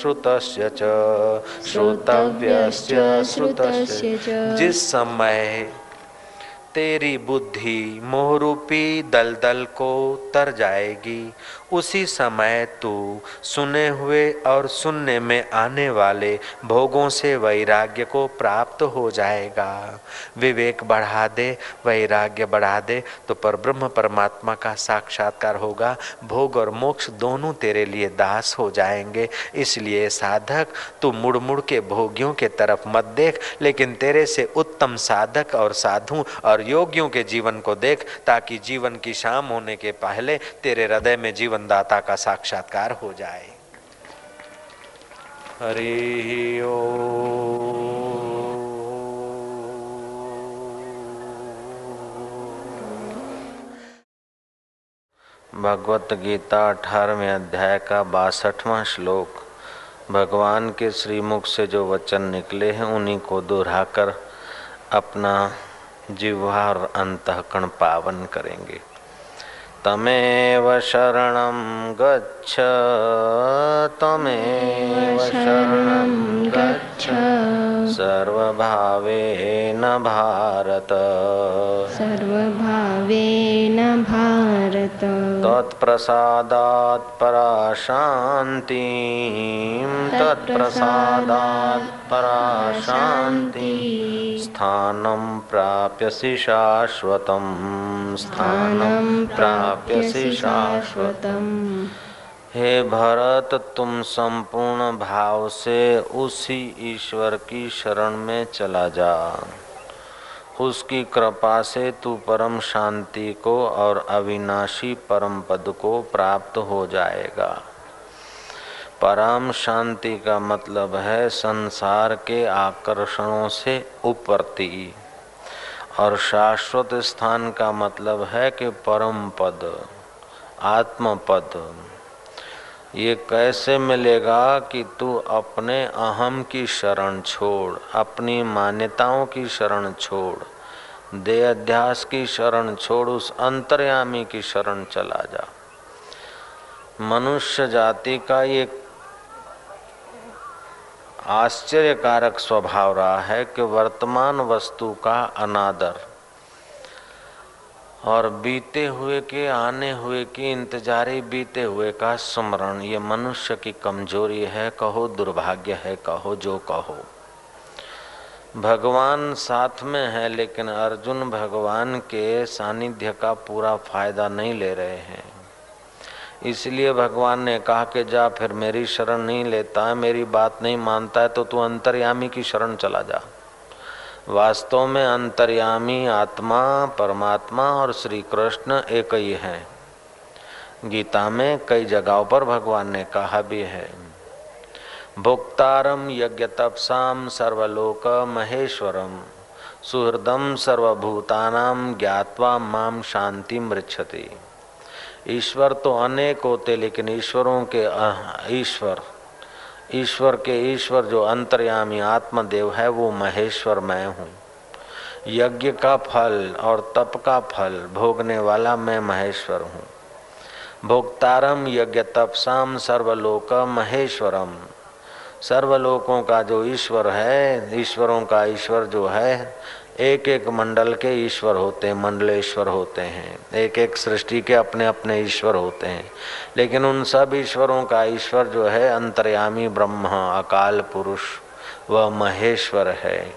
[SPEAKER 1] श्रुतस्य च श्रोतव्यस्य श्रुतस्य जिस समय तेरी बुद्धि मोहरूपी दलदल को तर जाएगी। उसी समय तू सुने हुए और सुनने में आने वाले भोगों से वैराग्य को प्राप्त हो जाएगा। विवेक बढ़ा दे, वैराग्य बढ़ा दे तो पर ब्रह्म परमात्मा का साक्षात्कार होगा। भोग और मोक्ष दोनों तेरे लिए दास हो जाएँगे। इसलिए साधक, तू मुड़ मुड़ के भोगियों के तरफ़ मत देख, लेकिन तेरे से उत्तम साधक और साधु और योगियों के जीवन को देख, ताकि जीवन की शाम होने के पहले तेरे हृदय में जीवन जीवन दाता का साक्षात्कार हो जाए। हरि ओ। भगवत गीता अठारहवें अध्याय का बासठवां श्लोक। भगवान के श्रीमुख से जो वचन निकले हैं, उन्हीं को दोहराकर अपना जिह्वा और अंतकण पावन करेंगे। तमेव शरण गच्छ तमेव शरणं गच्छ। सर्वभावेन भारत।
[SPEAKER 2] सर्वभावेन भारत।
[SPEAKER 1] तत्प्रसादात् परा शान्तिं तत्प्रसादात् परा शान्ति स्थानं प्राप्यसि शाश्वतं स्थानं प्राप्यसि शाश्वतम्। हे भरत, तुम संपूर्ण भाव से उसी ईश्वर की शरण में चला जा। उसकी कृपा से तू परम शांति को और अविनाशी परम पद को प्राप्त हो जाएगा। परम शांति का मतलब है संसार के आकर्षणों से उपरती। और शाश्वत स्थान का मतलब है कि परम पद आत्म पद ये कैसे मिलेगा कि तू अपने अहम की शरण छोड़, अपनी मान्यताओं की शरण छोड़, दे अध्यास की शरण छोड़, उस अंतर्यामी की शरण चला जा। मनुष्य जाति का ये आश्चर्यकारक स्वभाव रहा है कि वर्तमान वस्तु का अनादर और बीते हुए के, आने हुए की, इंतजारी बीते हुए का स्मरण। ये मनुष्य की कमज़ोरी है, कहो दुर्भाग्य है, कहो जो कहो। भगवान साथ में है, लेकिन अर्जुन भगवान के सानिध्य का पूरा फ़ायदा नहीं ले रहे हैं। इसलिए भगवान ने कहा कि जा, फिर मेरी शरण नहीं लेता है, मेरी बात नहीं मानता है तो तू अंतर्यामी की शरण चला जा। वास्तव में अंतर्यामी आत्मा, परमात्मा और श्री कृष्ण एक ही है। गीता में कई जगहों पर भगवान ने कहा भी है भुक्तारम यज्ञ तपसाम सर्वलोक महेश्वरम सुहृदम सर्वभूतानाम ज्ञातवा माम शांति मृक्षति ईश्वर तो अनेक होते, लेकिन ईश्वरों के ईश्वर ईश्वर के ईश्वर जो अंतर्यामी आत्मदेव है, वो महेश्वर मैं हूँ। यज्ञ का फल और तप का फल भोगने वाला मैं महेश्वर हूँ। भोक्तारम यज्ञ तपसाम सर्वलोक महेश्वरम। सर्वलोकों का जो ईश्वर है, ईश्वरों का ईश्वर जो है एक एक मंडल के ईश्वर होते हैं, मंडलेश्वर होते हैं। एक एक सृष्टि के अपने अपने ईश्वर होते हैं। लेकिन उन सब ईश्वरों का ईश्वर जो है, अंतर्यामी ब्रह्म, अकाल पुरुष, वह महेश्वर है।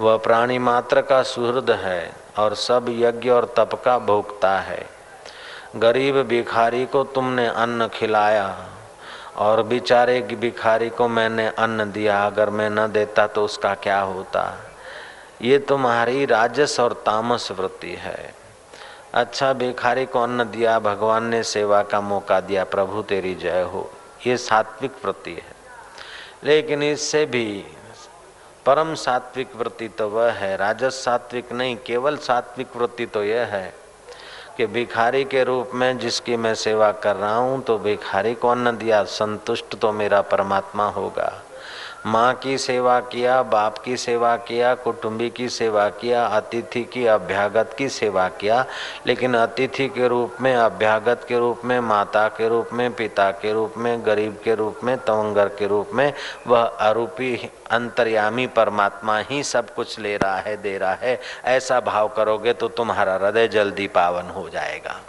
[SPEAKER 1] वह प्राणी मात्र का सुहृद है और सब यज्ञ और तप का भोगता है। गरीब भिखारी को तुमने अन्न खिलाया और बेचारे भिखारी को मैंने अन्न दिया। अगर मैं न देता तो उसका क्या होता? ये तुम्हारी राजस और तामस वृत्ति है। अच्छा भिखारी को अन्न दिया, भगवान ने सेवा का मौका दिया, प्रभु तेरी जय हो। ये सात्विक वृत्ति है। लेकिन इससे भी परम सात्विक वृत्ति तो वह है। राजस सात्विक नहीं, केवल सात्विक वृत्ति तो यह है कि भिखारी के रूप में जिसकी मैं सेवा कर रहा हूँ तो भिखारी को अन्न दिया, संतुष्ट तो मेरा परमात्मा होगा। माँ की सेवा किया, बाप की सेवा किया, कुटुंबी की सेवा किया, अतिथि की अभ्यागत की सेवा किया, लेकिन अतिथि के रूप में, अभ्यागत के रूप में, माता के रूप में, पिता के रूप में, गरीब के रूप में, तवंगर के रूप में, वह आरूपी अंतर्यामी परमात्मा ही सब कुछ ले रहा है, दे रहा है। ऐसा भाव करोगे तो तुम्हारा हृदय जल्दी पावन हो जाएगा।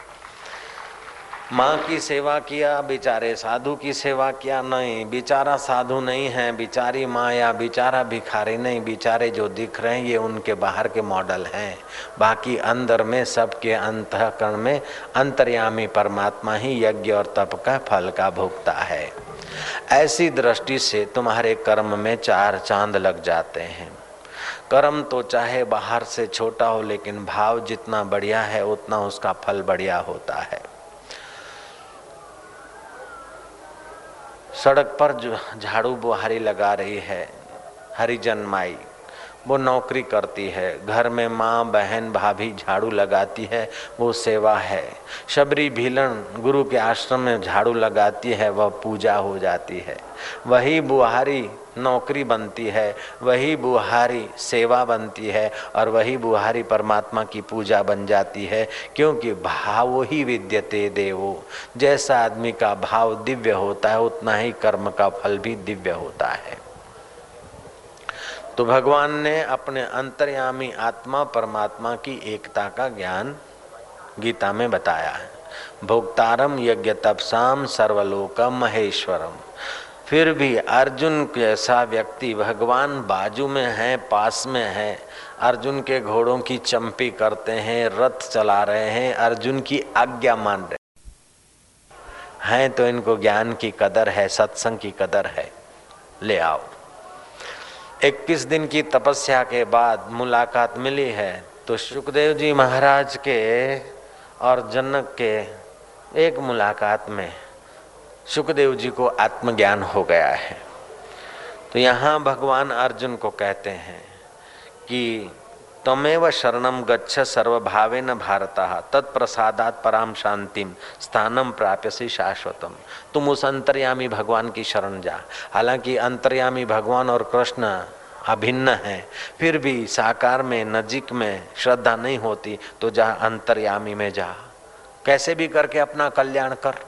[SPEAKER 1] माँ की सेवा किया, बेचारे साधु की सेवा किया नहीं। बेचारा साधु नहीं है, बिचारी माँ या बेचारा भिखारी नहीं। बेचारे जो दिख रहे हैं, ये उनके बाहर के मॉडल हैं। बाकी अंदर में, सबके अंतकरण में, अंतर्यामी परमात्मा ही यज्ञ और तप का फल का भोगता है। ऐसी दृष्टि से तुम्हारे कर्म में चार चाँद लग जाते हैं। कर्म तो चाहे बाहर से छोटा हो, लेकिन भाव जितना बढ़िया है, उतना उसका फल बढ़िया होता है। सड़क पर जो झाड़ू बुहारी लगा रही है हरिजन माई वो नौकरी करती है, घर में माँ, बहन, भाभी झाड़ू लगाती है, वो सेवा है। शबरी भीलन गुरु के आश्रम में झाड़ू लगाती है, वह पूजा हो जाती है। वही बुहारी नौकरी बनती है, वही बुहारी सेवा बनती है और वही बुहारी परमात्मा की पूजा बन जाती है, क्योंकि भाव ही विद्यते देवो। जैसा आदमी का भाव दिव्य होता है, उतना ही कर्म का फल भी दिव्य होता है। तो भगवान ने अपने अंतर्यामी आत्मा, परमात्मा की एकता का ज्ञान गीता में बताया है। भोक्तारम यज्ञ तपसाम सर्वलोकम महेश्वरम। फिर भी अर्जुन जैसा व्यक्ति भगवान बाजू में है, पास में है। अर्जुन के घोड़ों की चंपी करते हैं, रथ चला रहे हैं, अर्जुन की आज्ञा मान रहे हैं। तो इनको ज्ञान की कदर है, सत्संग की कदर है। ले आओ। 21 दिन की तपस्या के बाद मुलाकात मिली है। तो सुखदेव जी महाराज के और जनक के एक मुलाकात में सुखदेव जी को आत्मज्ञान हो गया है। तो यहाँ भगवान अर्जुन को कहते हैं कि तमेव शरणम गच्छ सर्वभावे न भारत, तत्प्रसादात पराम शांतिम स्थानम प्राप्यसी शाश्वतम। तुम उस अंतर्यामी भगवान की शरण जा। हालाँकि अंतर्यामी भगवान और कृष्ण अभिन्न है, फिर भी साकार में, नजीक में श्रद्धा नहीं होती तो जा अंतर्यामी में जा। कैसे भी करके अपना कल्याण कर।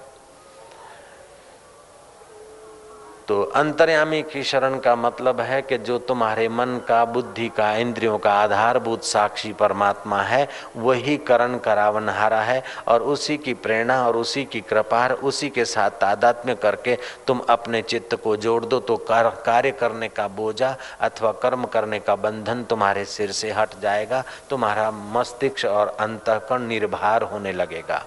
[SPEAKER 1] तो अंतर्यामी की शरण का मतलब है कि जो तुम्हारे मन का, बुद्धि का, इंद्रियों का आधारभूत साक्षी परमात्मा है, वही करण करावनहारा है और उसी की प्रेरणा और उसी की कृपा उसी के साथ तादात्म्य करके तुम अपने चित्त को जोड़ दो तो कार्य करने का बोझा अथवा कर्म करने का बंधन तुम्हारे सिर से हट जाएगा, तुम्हारा मस्तिष्क और अंतकरण निर्भर होने लगेगा।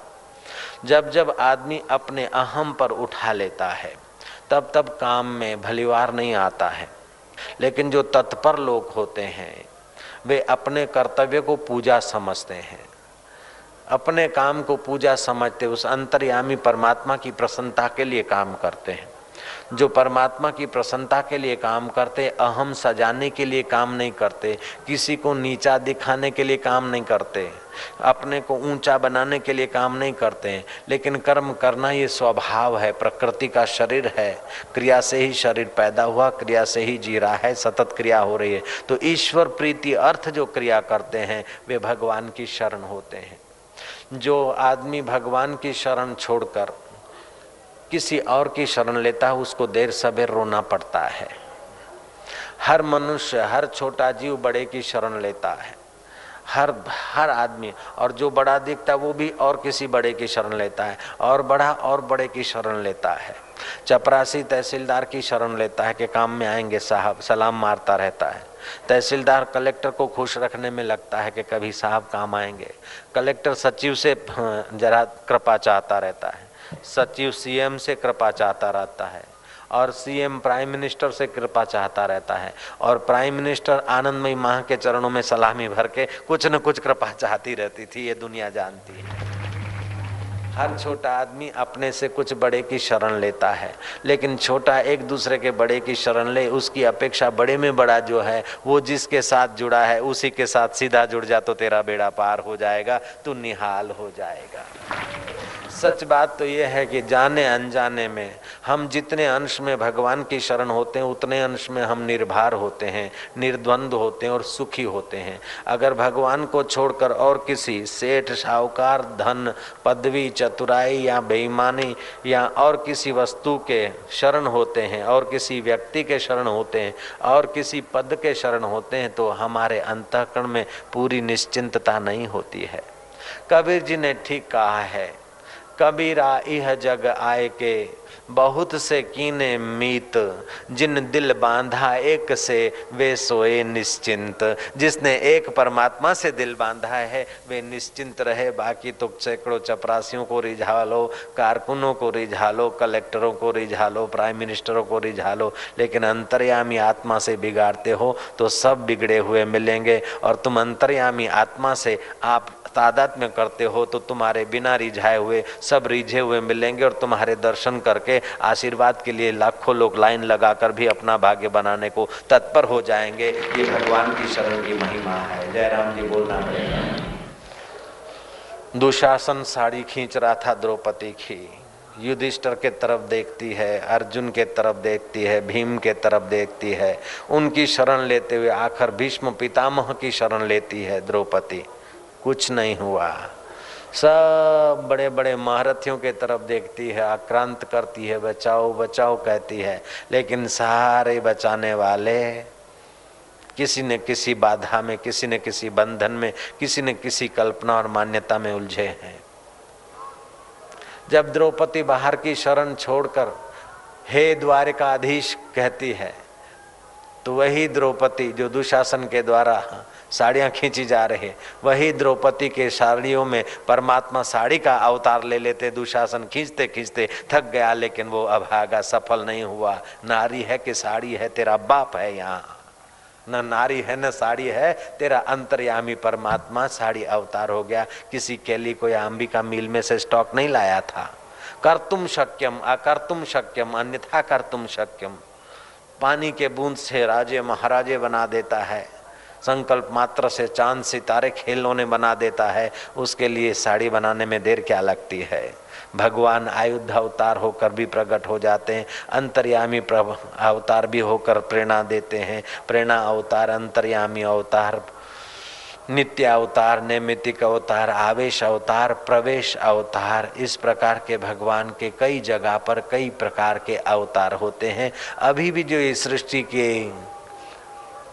[SPEAKER 1] जब जब आदमी अपने अहम पर उठा लेता है तब तब काम में भलीवार नहीं आता है। लेकिन जो तत्पर लोग होते हैं, वे अपने कर्तव्य को पूजा समझते हैं। अपने काम को पूजा समझते, उस अंतर्यामी परमात्मा की प्रसन्नता के लिए काम करते हैं। जो परमात्मा की प्रसन्नता के लिए काम करते, अहम सजाने के लिए काम नहीं करते, किसी को नीचा दिखाने के लिए काम नहीं करते, अपने को ऊँचा बनाने के लिए काम नहीं करते हैं लेकिन कर्म करना ये स्वभाव है, प्रकृति का शरीर है, क्रिया से ही शरीर पैदा हुआ, क्रिया से ही जी रहा है, सतत क्रिया हो रही है। तो ईश्वर, प्रीति, अर्थ जो क्रिया करते हैं, वे भगवान की शरण होते हैं। जो आदमी भगवान की शरण छोड़कर किसी और की शरण लेता है उसको देर सवेर रोना पड़ता है। हर मनुष्य हर छोटा जीव बड़े की शरण लेता है। हर हर आदमी और जो बड़ा दिखता है वो भी और किसी बड़े की शरण लेता है और बड़ा और बड़े की शरण लेता है। चपरासी तहसीलदार की शरण लेता है कि काम में आएँगे साहब सलाम मारता रहता है। तहसीलदार कलेक्टर को खुश रखने में लगता है कि कभी साहब काम आएँगे। कलेक्टर सचिव से हाँ, जरा कृपा चाहता रहता है। सचिव सीएम से कृपा चाहता रहता है और सीएम प्राइम मिनिस्टर से कृपा चाहता रहता है और प्राइम मिनिस्टर आनंदमयी माह के चरणों में सलामी भर के कुछ न कुछ कृपा चाहती रहती थी, ये दुनिया जानती है। हर छोटा आदमी अपने से कुछ बड़े की शरण लेता है, लेकिन छोटा एक दूसरे के बड़े की शरण ले, उसकी अपेक्षा बड़े में बड़ा जो है, वो जिसके साथ जुड़ा है, उसी के साथ सीधा जुड़ जा तो तेरा बेड़ा पार हो जाएगा, तू निहाल हो जाएगा। सच बात तो यह है कि जाने अनजाने में, हम जितने अंश में भगवान की शरण होते हैं, उतने अंश में हम निर्भर होते हैं, निर्द्वंद होते हैं और सुखी होते हैं। अगर भगवान को छोड़कर और किसी सेठ, साहूकार, धन, पदवी, चतुराई या बेईमानी या और किसी वस्तु के शरण होते हैं, और किसी व्यक्ति के शरण होते हैं, और किसी पद के शरण होते हैं तो हमारे अंतकरण में पूरी निश्चिंतता नहीं होती है। कबीर जी ने ठीक कहा है कबीरा इह जग आए के बहुत से कीने मीत, जिन दिल बांधा एक से वे सोए निश्चिंत। जिसने एक परमात्मा से दिल बांधा है, वे निश्चिंत रहे। बाकी तो सैकड़ों चपरासियों को रिझा लो कारकुनों को रिझा लो कलेक्टरों को रिझा लो प्राइम मिनिस्टरों को रिझा लो लेकिन अंतर्यामी आत्मा से बिगाड़ते हो तो सब बिगड़े हुए मिलेंगे। और तुम अंतर्यामी आत्मा से आप तादाद में करते हो तो तुम्हारे बिना रिझाए हुए, सब रिझे हुए मिलेंगे और तुम्हारे दर्शन करके आशीर्वाद के लिए लाखों लोग लाइन लगाकर भी अपना भाग्य बनाने को तत्पर हो जाएँगे। ये भगवान की शरण की महिमा है। जयराम जी, बोलना दुशासन साड़ी खींच रहा था द्रौपदी की। युधिष्ठर के तरफ़ देखती है, अर्जुन के तरफ़ देखती है, भीम के तरफ़ देखती है। उनकी शरण लेते हुए आखिर भीष्म पितामह की शरण लेती है द्रौपदी। कुछ नहीं हुआ। सब बड़े बड़े महारथियों के तरफ़ देखती है, आक्रांत करती है, बचाओ बचाओ कहती है। लेकिन सारे बचाने वाले, किसी न किसी बाधा में, किसी न किसी बंधन में, किसी न किसी कल्पना और मान्यता में उलझे हैं। जब द्रौपदी बाहर की शरण छोड़कर, हे द्वारिकाधीश, कहती है तो वही द्रौपदी जो दुशासन के द्वारा साड़ियाँ खींची जा रही वही द्रौपदी के साड़ियों में परमात्मा साड़ी का अवतार ले लेते, दुशासन खींचते खींचते थक गया, लेकिन वो अभागा सफल नहीं हुआ। नारी है कि साड़ी है, तेरा बाप है यहाँ। न नारी है, न साड़ी है, तेरा अंतर्यामी परमात्मा साड़ी अवतार हो गया। किसी केली को या अंबिका मिल में से स्टॉक नहीं लाया था। कर तुम शक्यम अकर तुम शक्यम, अन्यथा कर तुम शक्यम। पानी के बूंद से राजे, महाराजे बना देता है। संकल्प मात्र से चाँद सितारे खिलौने बना देता है, उसके लिए साड़ी बनाने में देर क्या लगती है? भगवान आयुद्ध अवतार होकर भी प्रकट हो जाते हैं, अंतर्यामी अवतार भी होकर प्रेरणा देते हैं। प्रेरणा अवतार, अंतर्यामी अवतार, नित्य अवतार नैमितिक अवतार, आवेश अवतार, प्रवेश अवतार, इस प्रकार के भगवान के कई जगह पर कई प्रकार के अवतार होते हैं। अभी भी जो इस सृष्टि के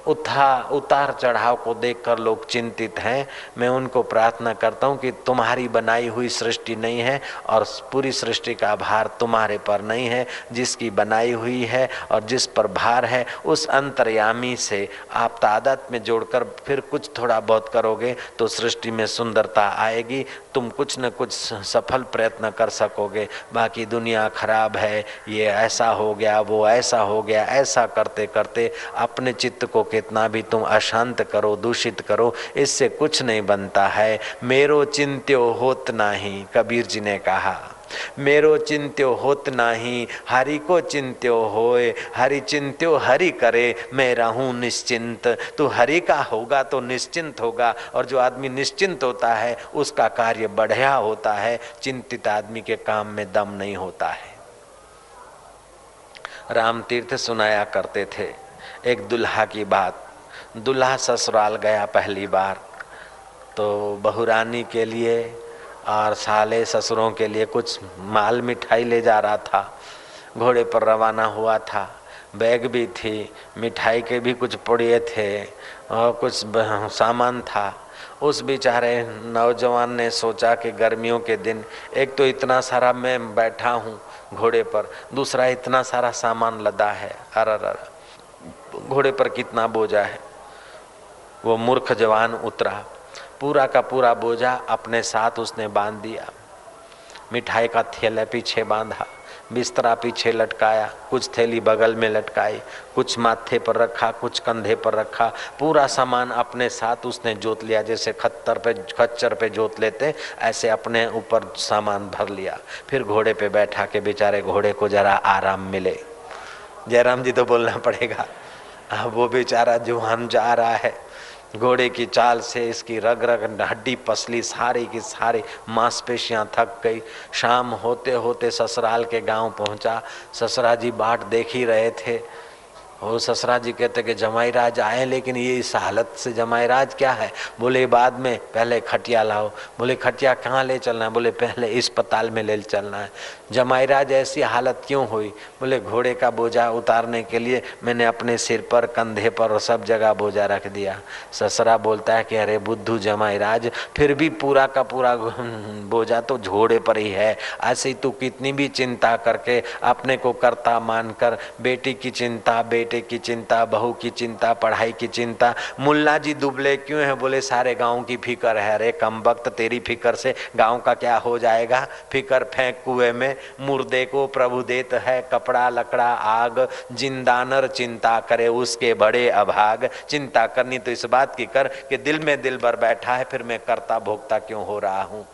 [SPEAKER 1] उठा, उतार चढ़ाव को देखकर लोग चिंतित हैं। मैं उनको प्रार्थना करता हूँ कि तुम्हारी बनाई हुई सृष्टि नहीं है और पूरी सृष्टि का भार तुम्हारे पर नहीं है। जिसकी बनाई हुई है और जिस पर भार है, उस अंतर्यामी से आप तादाद में जोड़कर फिर कुछ थोड़ा बहुत करोगे तो सृष्टि में सुंदरता आएगी। तुम कुछ न कुछ सफल प्रयत्न कर सकोगे। बाकी दुनिया खराब है, ये ऐसा हो गया, वो ऐसा हो गया, ऐसा करते करते अपने चित्त को कितना भी तुम अशांत करो, दूषित करो, इससे कुछ नहीं बनता है। मेरो चिंत्यो होत नाही, कबीर जी ने कहा। मेरो चिंत्यो होत नाही, हरि को चिंत्यो होए, हरि चिंत्यो हरि करे, मैं रहूँ निश्चिंत। तू हरि का होगा तो निश्चिंत होगा, और जो आदमी निश्चिंत होता है, उसका कार्य बढ़िया होता है, चिंतित आदमी के काम में दम नहीं होता है। राम तीर्थ सुनाया करते थे। एक दुल्हा की बात। दुल्हा ससुराल गया पहली बार। तो बहुरानी के लिए और साले ससुरों के लिए कुछ माल मिठाई ले जा रहा था। घोड़े पर रवाना हुआ था। बैग भी थी। मिठाई के भी कुछ पुड़िए थे और कुछ सामान था। उस बेचारे नौजवान ने सोचा कि गर्मियों के दिन एक तो इतना सारा मैं बैठा हूँ घोड़े पर, दूसरा इतना सारा सामान लदा है। अर अर घोड़े पर कितना बोझा है। वो मूर्ख जवान उतरा। पूरा का पूरा बोझा अपने साथ उसने बाँध दिया। मिठाई का थैला पीछे बांधा, बिस्तरा पीछे लटकाया, कुछ थैली बगल में लटकाई, कुछ माथे पर रखा, कुछ कंधे पर रखा। पूरा सामान अपने साथ उसने जोत लिया, जैसे खत्तर पे, खच्चर पे जोत लेते, ऐसे अपने ऊपर सामान भर लिया। फिर घोड़े पे बैठा के बेचारे घोड़े को जरा आराम मिले। जयराम जी तो बोलना पड़ेगा, अब वो बेचारा जुहान जा रहा है, घोड़े की चाल से इसकी रग रग हड्डी पसली, सारी की सारी मांसपेशियाँ थक गई। शाम होते होते ससुराल के गाँव पहुँचा, ससुरा जी बाट देख ही रहे थे। और ससुरा जी कहते कि जमाई राज आए, लेकिन ये इस हालत से जमाई राज क्या है? बोले, बाद में पहले खटिया लाओ। बोले, खटिया कहाँ ले चलना है? बोले, पहले अस्पताल में ले चलना है। जमाई राज ऐसी हालत क्यों हुई? बोले, घोड़े का बोझा उतारने के लिए मैंने अपने सिर पर, कंधे पर और सब जगह बोझा रख दिया। ससरा बोलता है कि, अरे बुद्धू जमाई राज, फिर भी पूरा का पूरा बोझा तो घोड़े पर ही है। ऐसे ही तू कितनी भी चिंता करके अपने को करता मानकर, बेटी की चिंता, बेटे की चिंता, बहू की चिंता, पढ़ाई की चिंता, मुल्ला जी दुबले क्यों है? बोले, सारे गाँव की फ़िक्र है। अरे कम वक्त तेरी फ़िक्र से गाँव का क्या हो जाएगा? फ़िक्र फेंक कुएँ में मुर्दे को प्रभु देत है कपड़ा, लकड़ा, आग जिंदानर चिंता करे उसके बड़े अभाग। चिंता करनी तो इस बात की कर कि दिल में दिल भर बैठा है, फिर मैं करता भोगता क्यों हो रहा हूँ?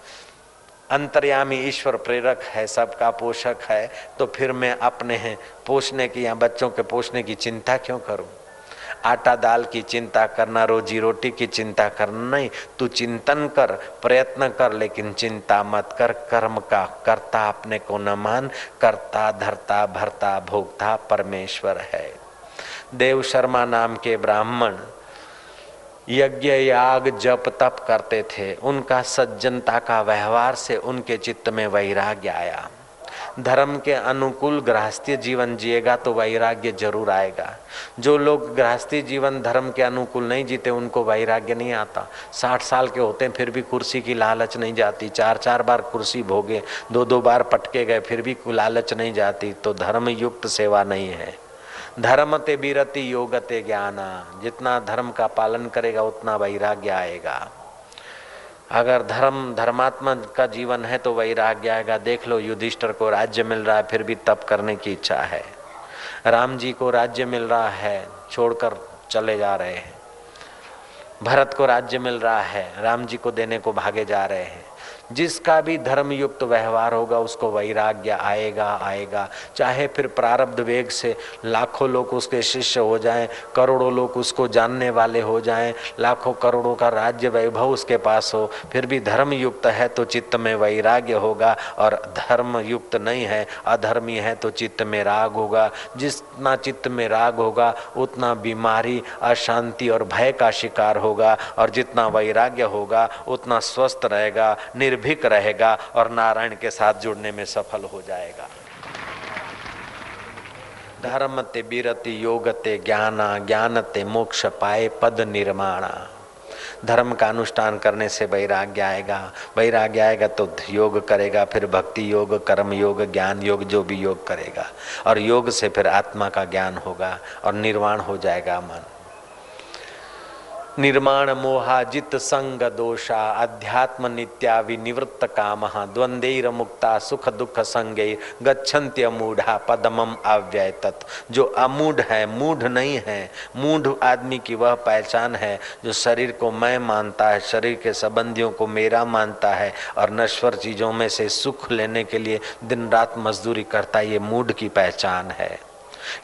[SPEAKER 1] अंतर्यामी ईश्वर प्रेरक है, सबका पोषक है तो फिर मैं अपने हैं, पोषने की या बच्चों के पोषने की चिंता क्यों करूँ? आटा दाल की चिंता करना, रोजी रोटी की चिंता करना नहीं। तू चिंतन कर, प्रयत्न कर, लेकिन चिंता मत कर। कर्म का करता अपने को न मान। करता धरता, भरता, भोगता परमेश्वर है। देव शर्मा नाम के ब्राह्मण यज्ञ, याग, जप, तप करते थे। उनका सज्जनता का व्यवहार से उनके चित्त में वैराग्य आया। धर्म के अनुकूल गृहस्थी जीवन जिएगा तो वैराग्य ज़रूर आएगा। जो लोग गृहस्थी जीवन धर्म के अनुकूल नहीं जीते, उनको वैराग्य नहीं आता। साठ साल के होते हैं, फिर भी कुर्सी की लालच नहीं जाती। चार चार बार कुर्सी भोगे, दो दो बार पटके गए, फिर भी लालच नहीं जाती। तो धर्म युक्त सेवा नहीं है। धर्म ते बीरति योगते ज्ञाना। जितना धर्म का पालन करेगा, उतना वैराग्य आएगा। अगर धर्म, धर्मात्मा का जीवन है तो वैराग्य आएगा। देख लो, युधिष्ठर को राज्य मिल रहा है, फिर भी तप करने की इच्छा है। राम जी को राज्य मिल रहा है, छोड़कर चले जा रहे हैं। भरत को राज्य मिल रहा है, राम जी को देने को भागे जा रहे हैं। जिसका भी धर्म युक्त व्यवहार होगा, उसको वैराग्य आएगा आएगा। चाहे फिर प्रारब्ध वेग से लाखों लोग उसके शिष्य हो जाएँ, करोड़ों लोग उसको जानने वाले हो जाएँ, लाखों करोड़ों का राज्य वैभव उसके पास हो, फिर भी धर्म युक्त है तो चित्त में वैराग्य होगा और धर्म युक्त नहीं है, अधर्मी है तो चित्त में राग होगा। जितना चित्त में राग होगा, उतना बीमारी, अशांति और भय का शिकार होगा और जितना वैराग्य होगा, उतना स्वस्थ रहेगा, निर् निर्भीक रहेगा और नारायण के साथ जुड़ने में सफल हो जाएगा। धर्म ते बीरति योग ते ज्ञाना ज्ञान ते मोक्ष पाए पद निर्माणा। धर्म का अनुष्ठान करने से वैराग्य आएगा। वैराग्य आएगा तो योग करेगा, फिर भक्ति योग, कर्म योग, ज्ञान योग, जो भी योग करेगा। और योग से फिर आत्मा का ज्ञान होगा और निर्वाण हो जाएगा मन। निर्माण मोहाजित संग दोषा अध्यात्म नित्या विनिवृत्त काम द्वंदेर मुक्ता सुख दुख संगे गच्छन्त्य मूढ़ा पदमम अव्यय तत् जो अमूढ़ है, मूढ़ नहीं है, मूढ़ आदमी की वह पहचान है, जो शरीर को मैं मानता है, शरीर के संबंधियों को मेरा मानता है, और नश्वर चीज़ों में से सुख लेने के लिए दिन रात मजदूरी करता है ये मूढ़ की पहचान है।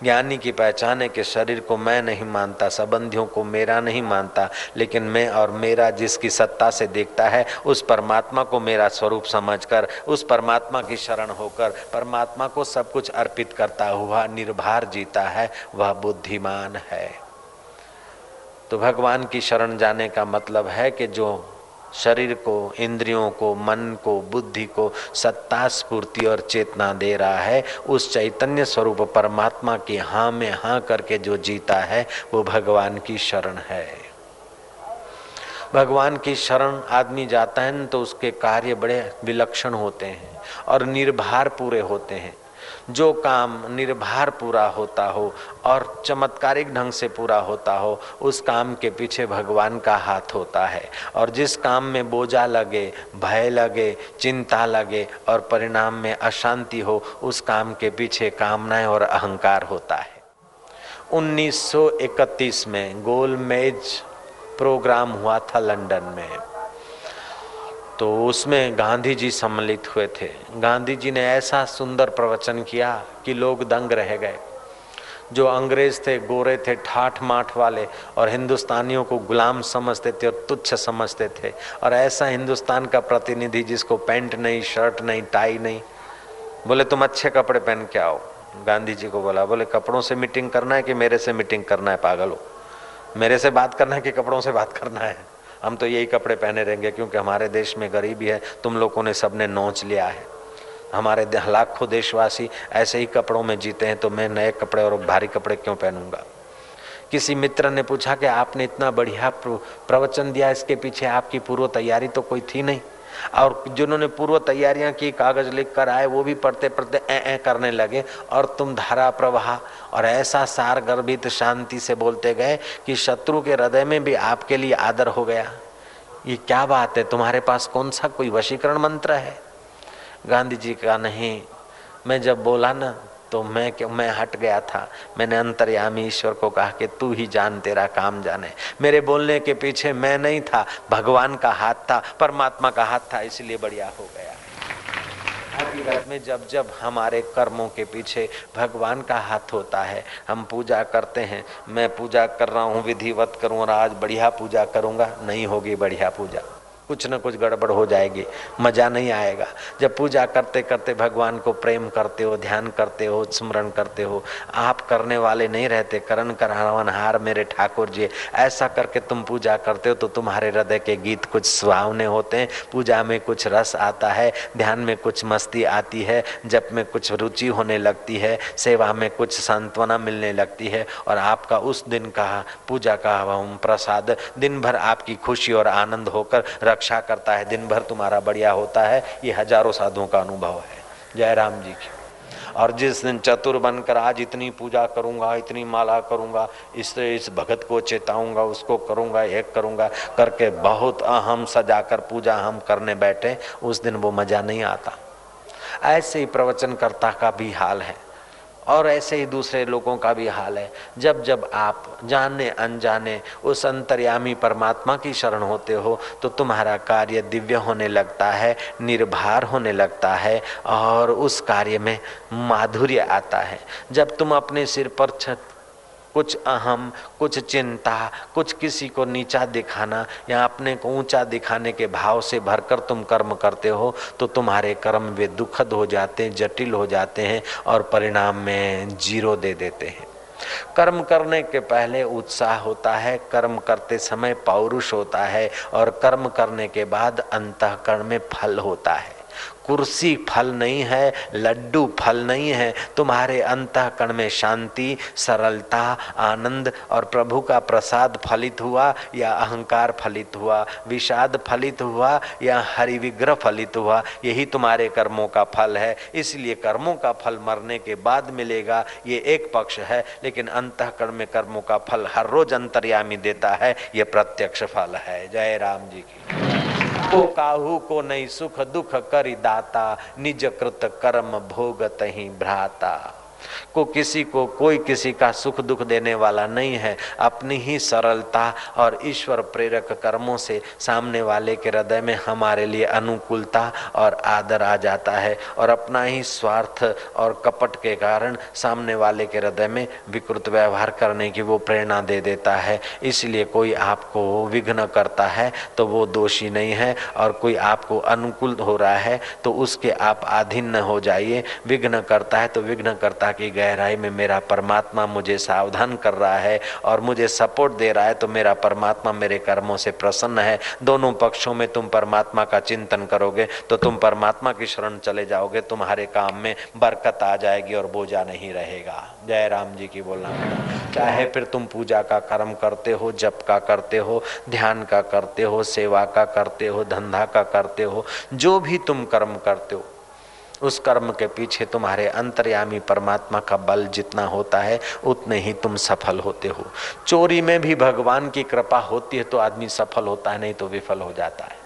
[SPEAKER 1] ज्ञानी की पहचान है कि शरीर को मैं नहीं मानता, संबंधियों को मेरा नहीं मानता, लेकिन मैं और मेरा जिसकी सत्ता से देखता है, उस परमात्मा को मेरा स्वरूप समझकर, उस परमात्मा की शरण होकर, परमात्मा को सब कुछ अर्पित करता हुआ निर्भर जीता है, वह बुद्धिमान है। तो भगवान की शरण जाने का मतलब है कि जो शरीर को, इंद्रियों को, मन को, बुद्धि को सत्ता स्फूर्ति और चेतना दे रहा है। उस चैतन्य स्वरूप परमात्मा की हाँ में हाँ करके जो जीता है, वो भगवान की शरण है। भगवान की शरण आदमी जाता है न तो उसके कार्य बड़े विलक्षण होते हैं और निर्भर पूरे होते हैं। जो काम निर्भर पूरा होता हो और चमत्कारिक ढंग से पूरा होता हो, उस काम के पीछे भगवान का हाथ होता है। और जिस काम में बोझा लगे, भय लगे, चिंता लगे और परिणाम में अशांति हो, उस काम के पीछे कामनाएँ और अहंकार होता है। 1931 में गोलमेज प्रोग्राम हुआ था लंदन में। तो उसमें गांधी जी सम्मिलित हुए थे। गांधी जी ने ऐसा सुंदर प्रवचन किया कि लोग दंग रह गए। जो अंग्रेज़ थे, गोरे थे ठाठ माठ वाले और हिंदुस्तानियों को गुलाम समझते थे और तुच्छ समझते थे। और ऐसा हिंदुस्तान का प्रतिनिधि जिसको पैंट नहीं, शर्ट नहीं, टाई नहीं, बोले, तुम अच्छे कपड़े पहन के आओ। गांधी जी को बोला, बोले, कपड़ों से मीटिंग करना है कि मेरे से मीटिंग करना है, पागल हो? मेरे से बात करना है कि कपड़ों से बात करना है? हम तो यही कपड़े पहने रहेंगे क्योंकि हमारे देश में गरीबी है। तुम लोगों ने सबने नोच लिया है। हमारे लाखों देशवासी ऐसे ही कपड़ों में जीते हैं तो मैं नए कपड़े और भारी कपड़े क्यों पहनूँगा? किसी मित्र ने पूछा कि आपने इतना बढ़िया प्रवचन दिया, इसके पीछे आपकी पूर्व तैयारी तो कोई थी नहीं। और जिन्होंने पूर्व तैयारियाँ की, कागज़ लिख कर आए, वो भी पढ़ते पढ़ते ए ए करने लगे, और तुम धारा प्रवाह और ऐसा सार गर्भित शांति से बोलते गए कि शत्रु के हृदय में भी आपके लिए आदर हो गया। ये क्या बात है? तुम्हारे पास कौन सा कोई वशीकरण मंत्र है? गांधी जी का नहीं। मैं जब बोला ना तो मैं क्यों मैं हट गया था। मैंने अंतर्यामी ईश्वर को कहा कि तू ही जान तेरा काम जाने। मेरे बोलने के पीछे मैं नहीं था। भगवान का हाथ था, परमात्मा का हाथ था, इसलिए बढ़िया हो गया। हकीकत में जब जब हमारे कर्मों के पीछे भगवान का हाथ होता है, हम पूजा करते हैं। मैं पूजा कर रहा हूँ, विधिवत करूँ और आज बढ़िया पूजा करूँगा। नहीं होगी बढ़िया पूजा। कुछ न कुछ गड़बड़ हो जाएगी, मज़ा नहीं आएगा। जब पूजा करते करते भगवान को प्रेम करते हो, ध्यान करते हो, स्मरण करते हो, आप करने वाले नहीं रहते, करण करावन हार मेरे ठाकुर जी, ऐसा करके तुम पूजा करते हो तो तुम्हारे हृदय के गीत कुछ सुहावने होते हैं। पूजा में कुछ रस आता है, ध्यान में कुछ मस्ती आती है, जप में कुछ रुचि होने लगती है, सेवा में कुछ सांत्वना मिलने लगती है और आपका उस दिन का पूजा का प्रसाद दिन भर आपकी खुशी और आनंद होकर रक्षा करता है दिन भर तुम्हारा बढ़िया होता है। ये हज़ारों साधुओं का अनुभव है। जय राम जी की। और जिस दिन चतुर बनकर आज इतनी पूजा करूँगा, इतनी माला करूँगा इससे इस भगत को चेताऊँगा, उसको करूँगा, एक करूँगा, करके बहुत अहम सजाकर पूजा हम करने बैठे, उस दिन वो मज़ा नहीं आता। ऐसे ही प्रवचनकर्ता का भी हाल है। और ऐसे ही दूसरे लोगों का भी हाल है। जब जब आप जाने अनजाने उस अंतर्यामी परमात्मा की शरण होते हो तो तुम्हारा कार्य दिव्य होने लगता है, निर्भर होने लगता है और उस कार्य में माधुर्य आता है। जब तुम अपने सिर पर छत कुछ अहम, कुछ चिंता, कुछ किसी को नीचा दिखाना या अपने को ऊँचा दिखाने के भाव से भरकर तुम कर्म करते हो तो तुम्हारे कर्म वे दुखद हो जाते हैं, जटिल हो जाते हैं और परिणाम में ज़ीरो दे देते हैं। कर्म करने के पहले उत्साह होता है, कर्म करते समय पौरुष होता है और कर्म करने के बाद अंतकरण में फल होता है। कुर्सी फल नहीं है, लड्डू फल नहीं है, तुम्हारे अंतकरण में शांति, सरलता, आनंद और प्रभु का प्रसाद फलित हुआ या अहंकार फलित हुआ, विषाद फलित हुआ या हरि विग्रह फलित हुआ, यही तुम्हारे कर्मों का फल है। इसलिए कर्मों का फल मरने के बाद मिलेगा, ये एक पक्ष है, लेकिन अंतकरण में कर्मों का फल हर रोज अंतर्यामी देता है, ये प्रत्यक्ष फल है। जय राम जी की। को काहू को नहीं सुख दुख करी दाता निज कृत कर्म भोगत ही भ्राता। को किसी को कोई किसी का सुख दुख देने वाला नहीं है। अपनी ही सरलता और ईश्वर प्रेरक कर्मों से सामने वाले के हृदय में हमारे लिए अनुकूलता और आदर आ जाता है और अपना ही स्वार्थ और कपट के कारण सामने वाले के हृदय में विकृत व्यवहार करने की वो प्रेरणा दे देता है। इसलिए कोई आपको विघ्न करता है तो वो दोषी नहीं है और कोई आपको अनुकूल हो रहा है तो उसके आप अधीन न हो जाइए। विघ्न करता है तो विघ्न करता की गहराई में मेरा परमात्मा मुझे सावधान कर रहा है और मुझे सपोर्ट दे रहा है तो मेरा परमात्मा मेरे कर्मों से प्रसन्न है। दोनों पक्षों में तुम परमात्मा का चिंतन करोगे तो तुम परमात्मा की शरण चले जाओगे, तुम्हारे काम में बरकत आ जाएगी और बोझा नहीं रहेगा। जय राम जी की बोलना। चाहे फिर तुम पूजा का कर्म करते हो, जप का करते हो, ध्यान का करते हो, सेवा का करते हो, धंधा का करते हो, जो भी तुम कर्म करते हो उस कर्म के पीछे तुम्हारे अंतर्यामी परमात्मा का बल जितना होता है, उतने ही तुम सफल होते हो। चोरी में भी भगवान की कृपा होती है तो आदमी सफल होता है, नहीं तो विफल हो जाता है।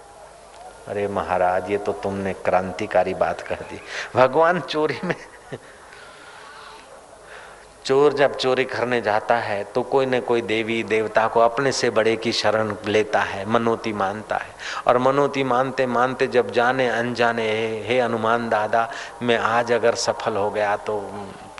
[SPEAKER 1] अरे महाराज, ये तो तुमने क्रांतिकारी बात कर दी। भगवान चोरी में चोर जब चोरी करने जाता है तो कोई न कोई देवी देवता को अपने से बड़े की शरण लेता है, मनोती मानता है। और मनोती मानते मानते जब जाने अनजाने, हे हनुमान दादा, मैं आज अगर सफल हो गया तो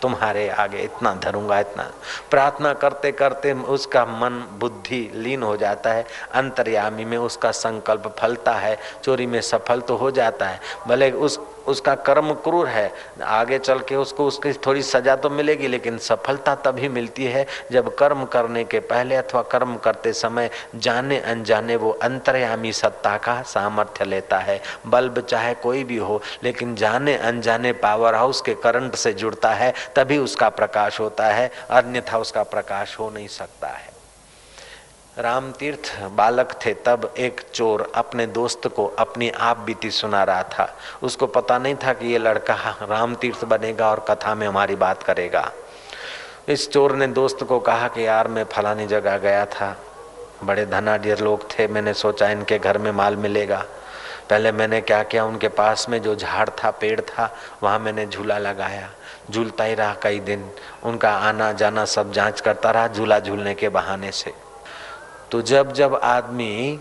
[SPEAKER 1] तुम्हारे आगे इतना धरूँगा, इतना प्रार्थना करते करते उसका मन बुद्धि लीन हो जाता है, अंतर्यामी में उसका संकल्प फलता है, चोरी में सफल तो हो जाता है, भले उस उसका कर्म क्रूर है। आगे चल के उसको उसकी थोड़ी सजा तो मिलेगी, लेकिन सफलता तभी मिलती है जब कर्म करने के पहले अथवा कर्म करते समय जाने अनजाने वो अंतर्यामी सत्ता का सामर्थ्य लेता है। बल्ब चाहे कोई भी हो, लेकिन जाने अनजाने पावर हाउस के करंट से जुड़ता है, तभी उसका प्रकाश होता है, अन्यथा उसका प्रकाश हो नहीं सकता है। राम तीर्थ बालक थे, तब एक चोर अपने दोस्त को अपनी आप बीती सुना रहा था। उसको पता नहीं था कि ये लड़का राम तीर्थ बनेगा और कथा में हमारी बात करेगा। इस चोर ने दोस्त को कहा कि यार, मैं फलानी जगह गया था। बड़े धनाढ़ लोग थे, मैंने सोचा इनके घर में माल मिलेगा। पहले मैंने क्या किया, उनके पास में जो झाड़ था, पेड़ था, वहाँ मैंने झूला लगाया। झूलता ही रहा कई दिन। उनका आना जाना सब जाँच करता रहा, झूला झूलने के बहाने से। तो जब जब आदमी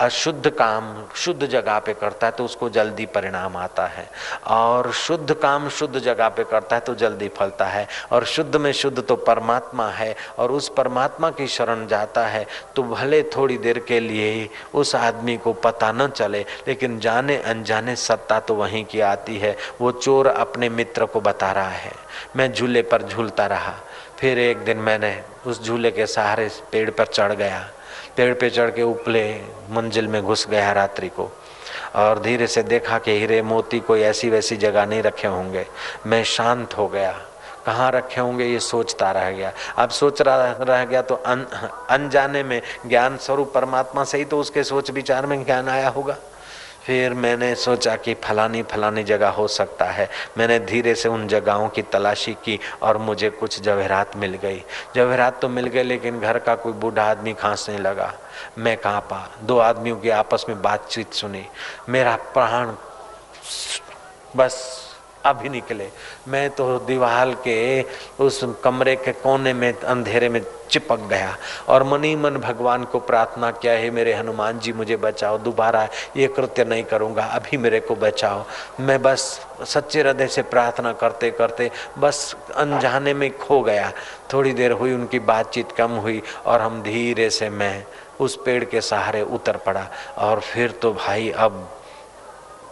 [SPEAKER 1] अशुद्ध काम, शुद्ध जगह पे करता है तो उसको जल्दी परिणाम आता है। और शुद्ध काम शुद्ध जगह पे करता है तो जल्दी फलता है। और शुद्ध में शुद्ध तो परमात्मा है, और उस परमात्मा की शरण जाता है तो भले थोड़ी देर के लिए ही उस आदमी को पता न चले, लेकिन जाने अनजाने सत्ता तो वहीं की आती है। वो चोर अपने मित्र को बता रहा है। मैं झूले पर झूलता रहा। फिर एक दिन मैंने उस झूले के सहारे पेड़ पर चढ़ गया। पेड़ पे चढ़ के उपले मंजिल में घुस गया रात्रि को। और धीरे से देखा कि हीरे मोती कोई ऐसी वैसी जगह नहीं रखे होंगे। मैं शांत हो गया। कहाँ रखे होंगे ये सोचता रह गया। अब सोच रहा रह गया तो अन, अनजाने में ज्ञान स्वरूप परमात्मा से ही तो उसके सोच विचार में ज्ञान आया होगा। फिर मैंने सोचा कि फलानी फलानी जगह हो सकता है। मैंने धीरे से उन जगहों की तलाशी की और मुझे कुछ जवहरात मिल गई। जवहरात तो मिल गए लेकिन घर का कोई बूढ़ा आदमी खांसने लगा। मैं कहाँ पा? दो आदमियों की आपस में बातचीत सुनी। मेरा प्राण बस अभी निकले। मैं तो दीवार के उस कमरे के कोने में, अंधेरे में चिपक गया और मनी मन भगवान को प्रार्थना किया, है मेरे हनुमान जी, मुझे बचाओ, दोबारा ये कृत्य नहीं करूँगा, अभी मेरे को बचाओ। मैं बस सच्चे हृदय से प्रार्थना करते करते बस अनजाने में खो गया। थोड़ी देर हुई, उनकी बातचीत कम हुई और हम धीरे से मैं उस पेड़ के सहारे उतर पड़ा और फिर तो भाई, अब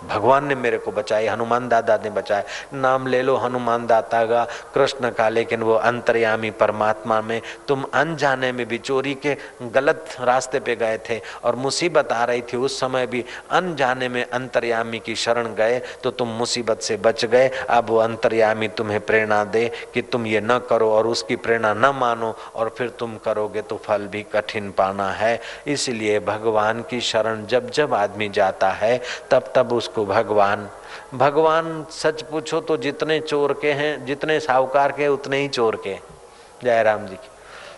[SPEAKER 1] भगवान ने मेरे को बचाई, हनुमान दादा ने बचाया। नाम ले लो हनुमान दाता का, कृष्ण का, लेकिन वो अंतर्यामी परमात्मा में, तुम अनजाने में भी चोरी के गलत रास्ते पे गए थे और मुसीबत आ रही थी, उस समय भी अनजाने में अंतर्यामी की शरण गए तो तुम मुसीबत से बच गए। अब वो अंतर्यामी तुम्हें प्रेरणा दे कि तुम ये न करो और उसकी प्रेरणा न मानो और फिर तुम करोगे तो फल भी कठिन पाना है। इसलिए भगवान की शरण जब जब आदमी जाता है, तब तब उसको उसको भगवान। भगवान, सच पूछो तो जितने चोर के हैं, जितने साहूकार के उतने ही चोर के जय राम जी की।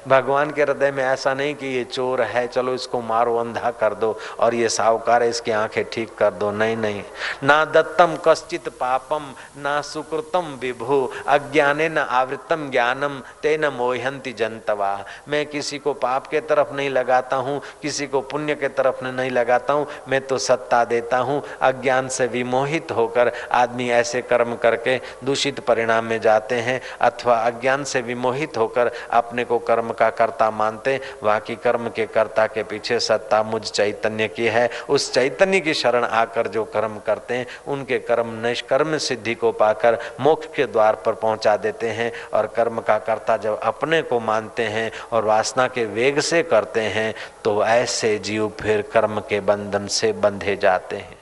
[SPEAKER 1] भगवान के हृदय में ऐसा नहीं कि ये चोर है, चलो इसको मारो, अंधा कर दो और ये साहूकार है, इसकी आँखें ठीक कर दो। नहीं नहीं। ना दत्तम कश्चित पापम, ना सुकृतम विभु, अज्ञाने न आवृतम ज्ञानम, ते न मोहंती जनतवा। मैं किसी को पाप के तरफ़ नहीं लगाता हूँ, किसी को पुण्य के तरफ़ नहीं लगाता हूँ, मैं तो सत्ता देता हूँ, अज्ञान से विमोहित होकर आदमी ऐसे कर्म करके दूषित परिणाम में जाते हैं, अथवा अज्ञान से विमोहित होकर अपने को कर्म का कर्ता मानते बाकी कर्म के कर्ता के पीछे सत्ता मुझ चैतन्य की है। उस चैतन्य की शरण आकर जो कर्म करते हैं, उनके कर्म निष्कर्म सिद्धि को पाकर मोक्ष के द्वार पर पहुँचा देते हैं और कर्म का कर्ता जब अपने को मानते हैं और वासना के वेग से करते हैं तो ऐसे जीव फिर कर्म के बंधन से बंधे जाते हैं।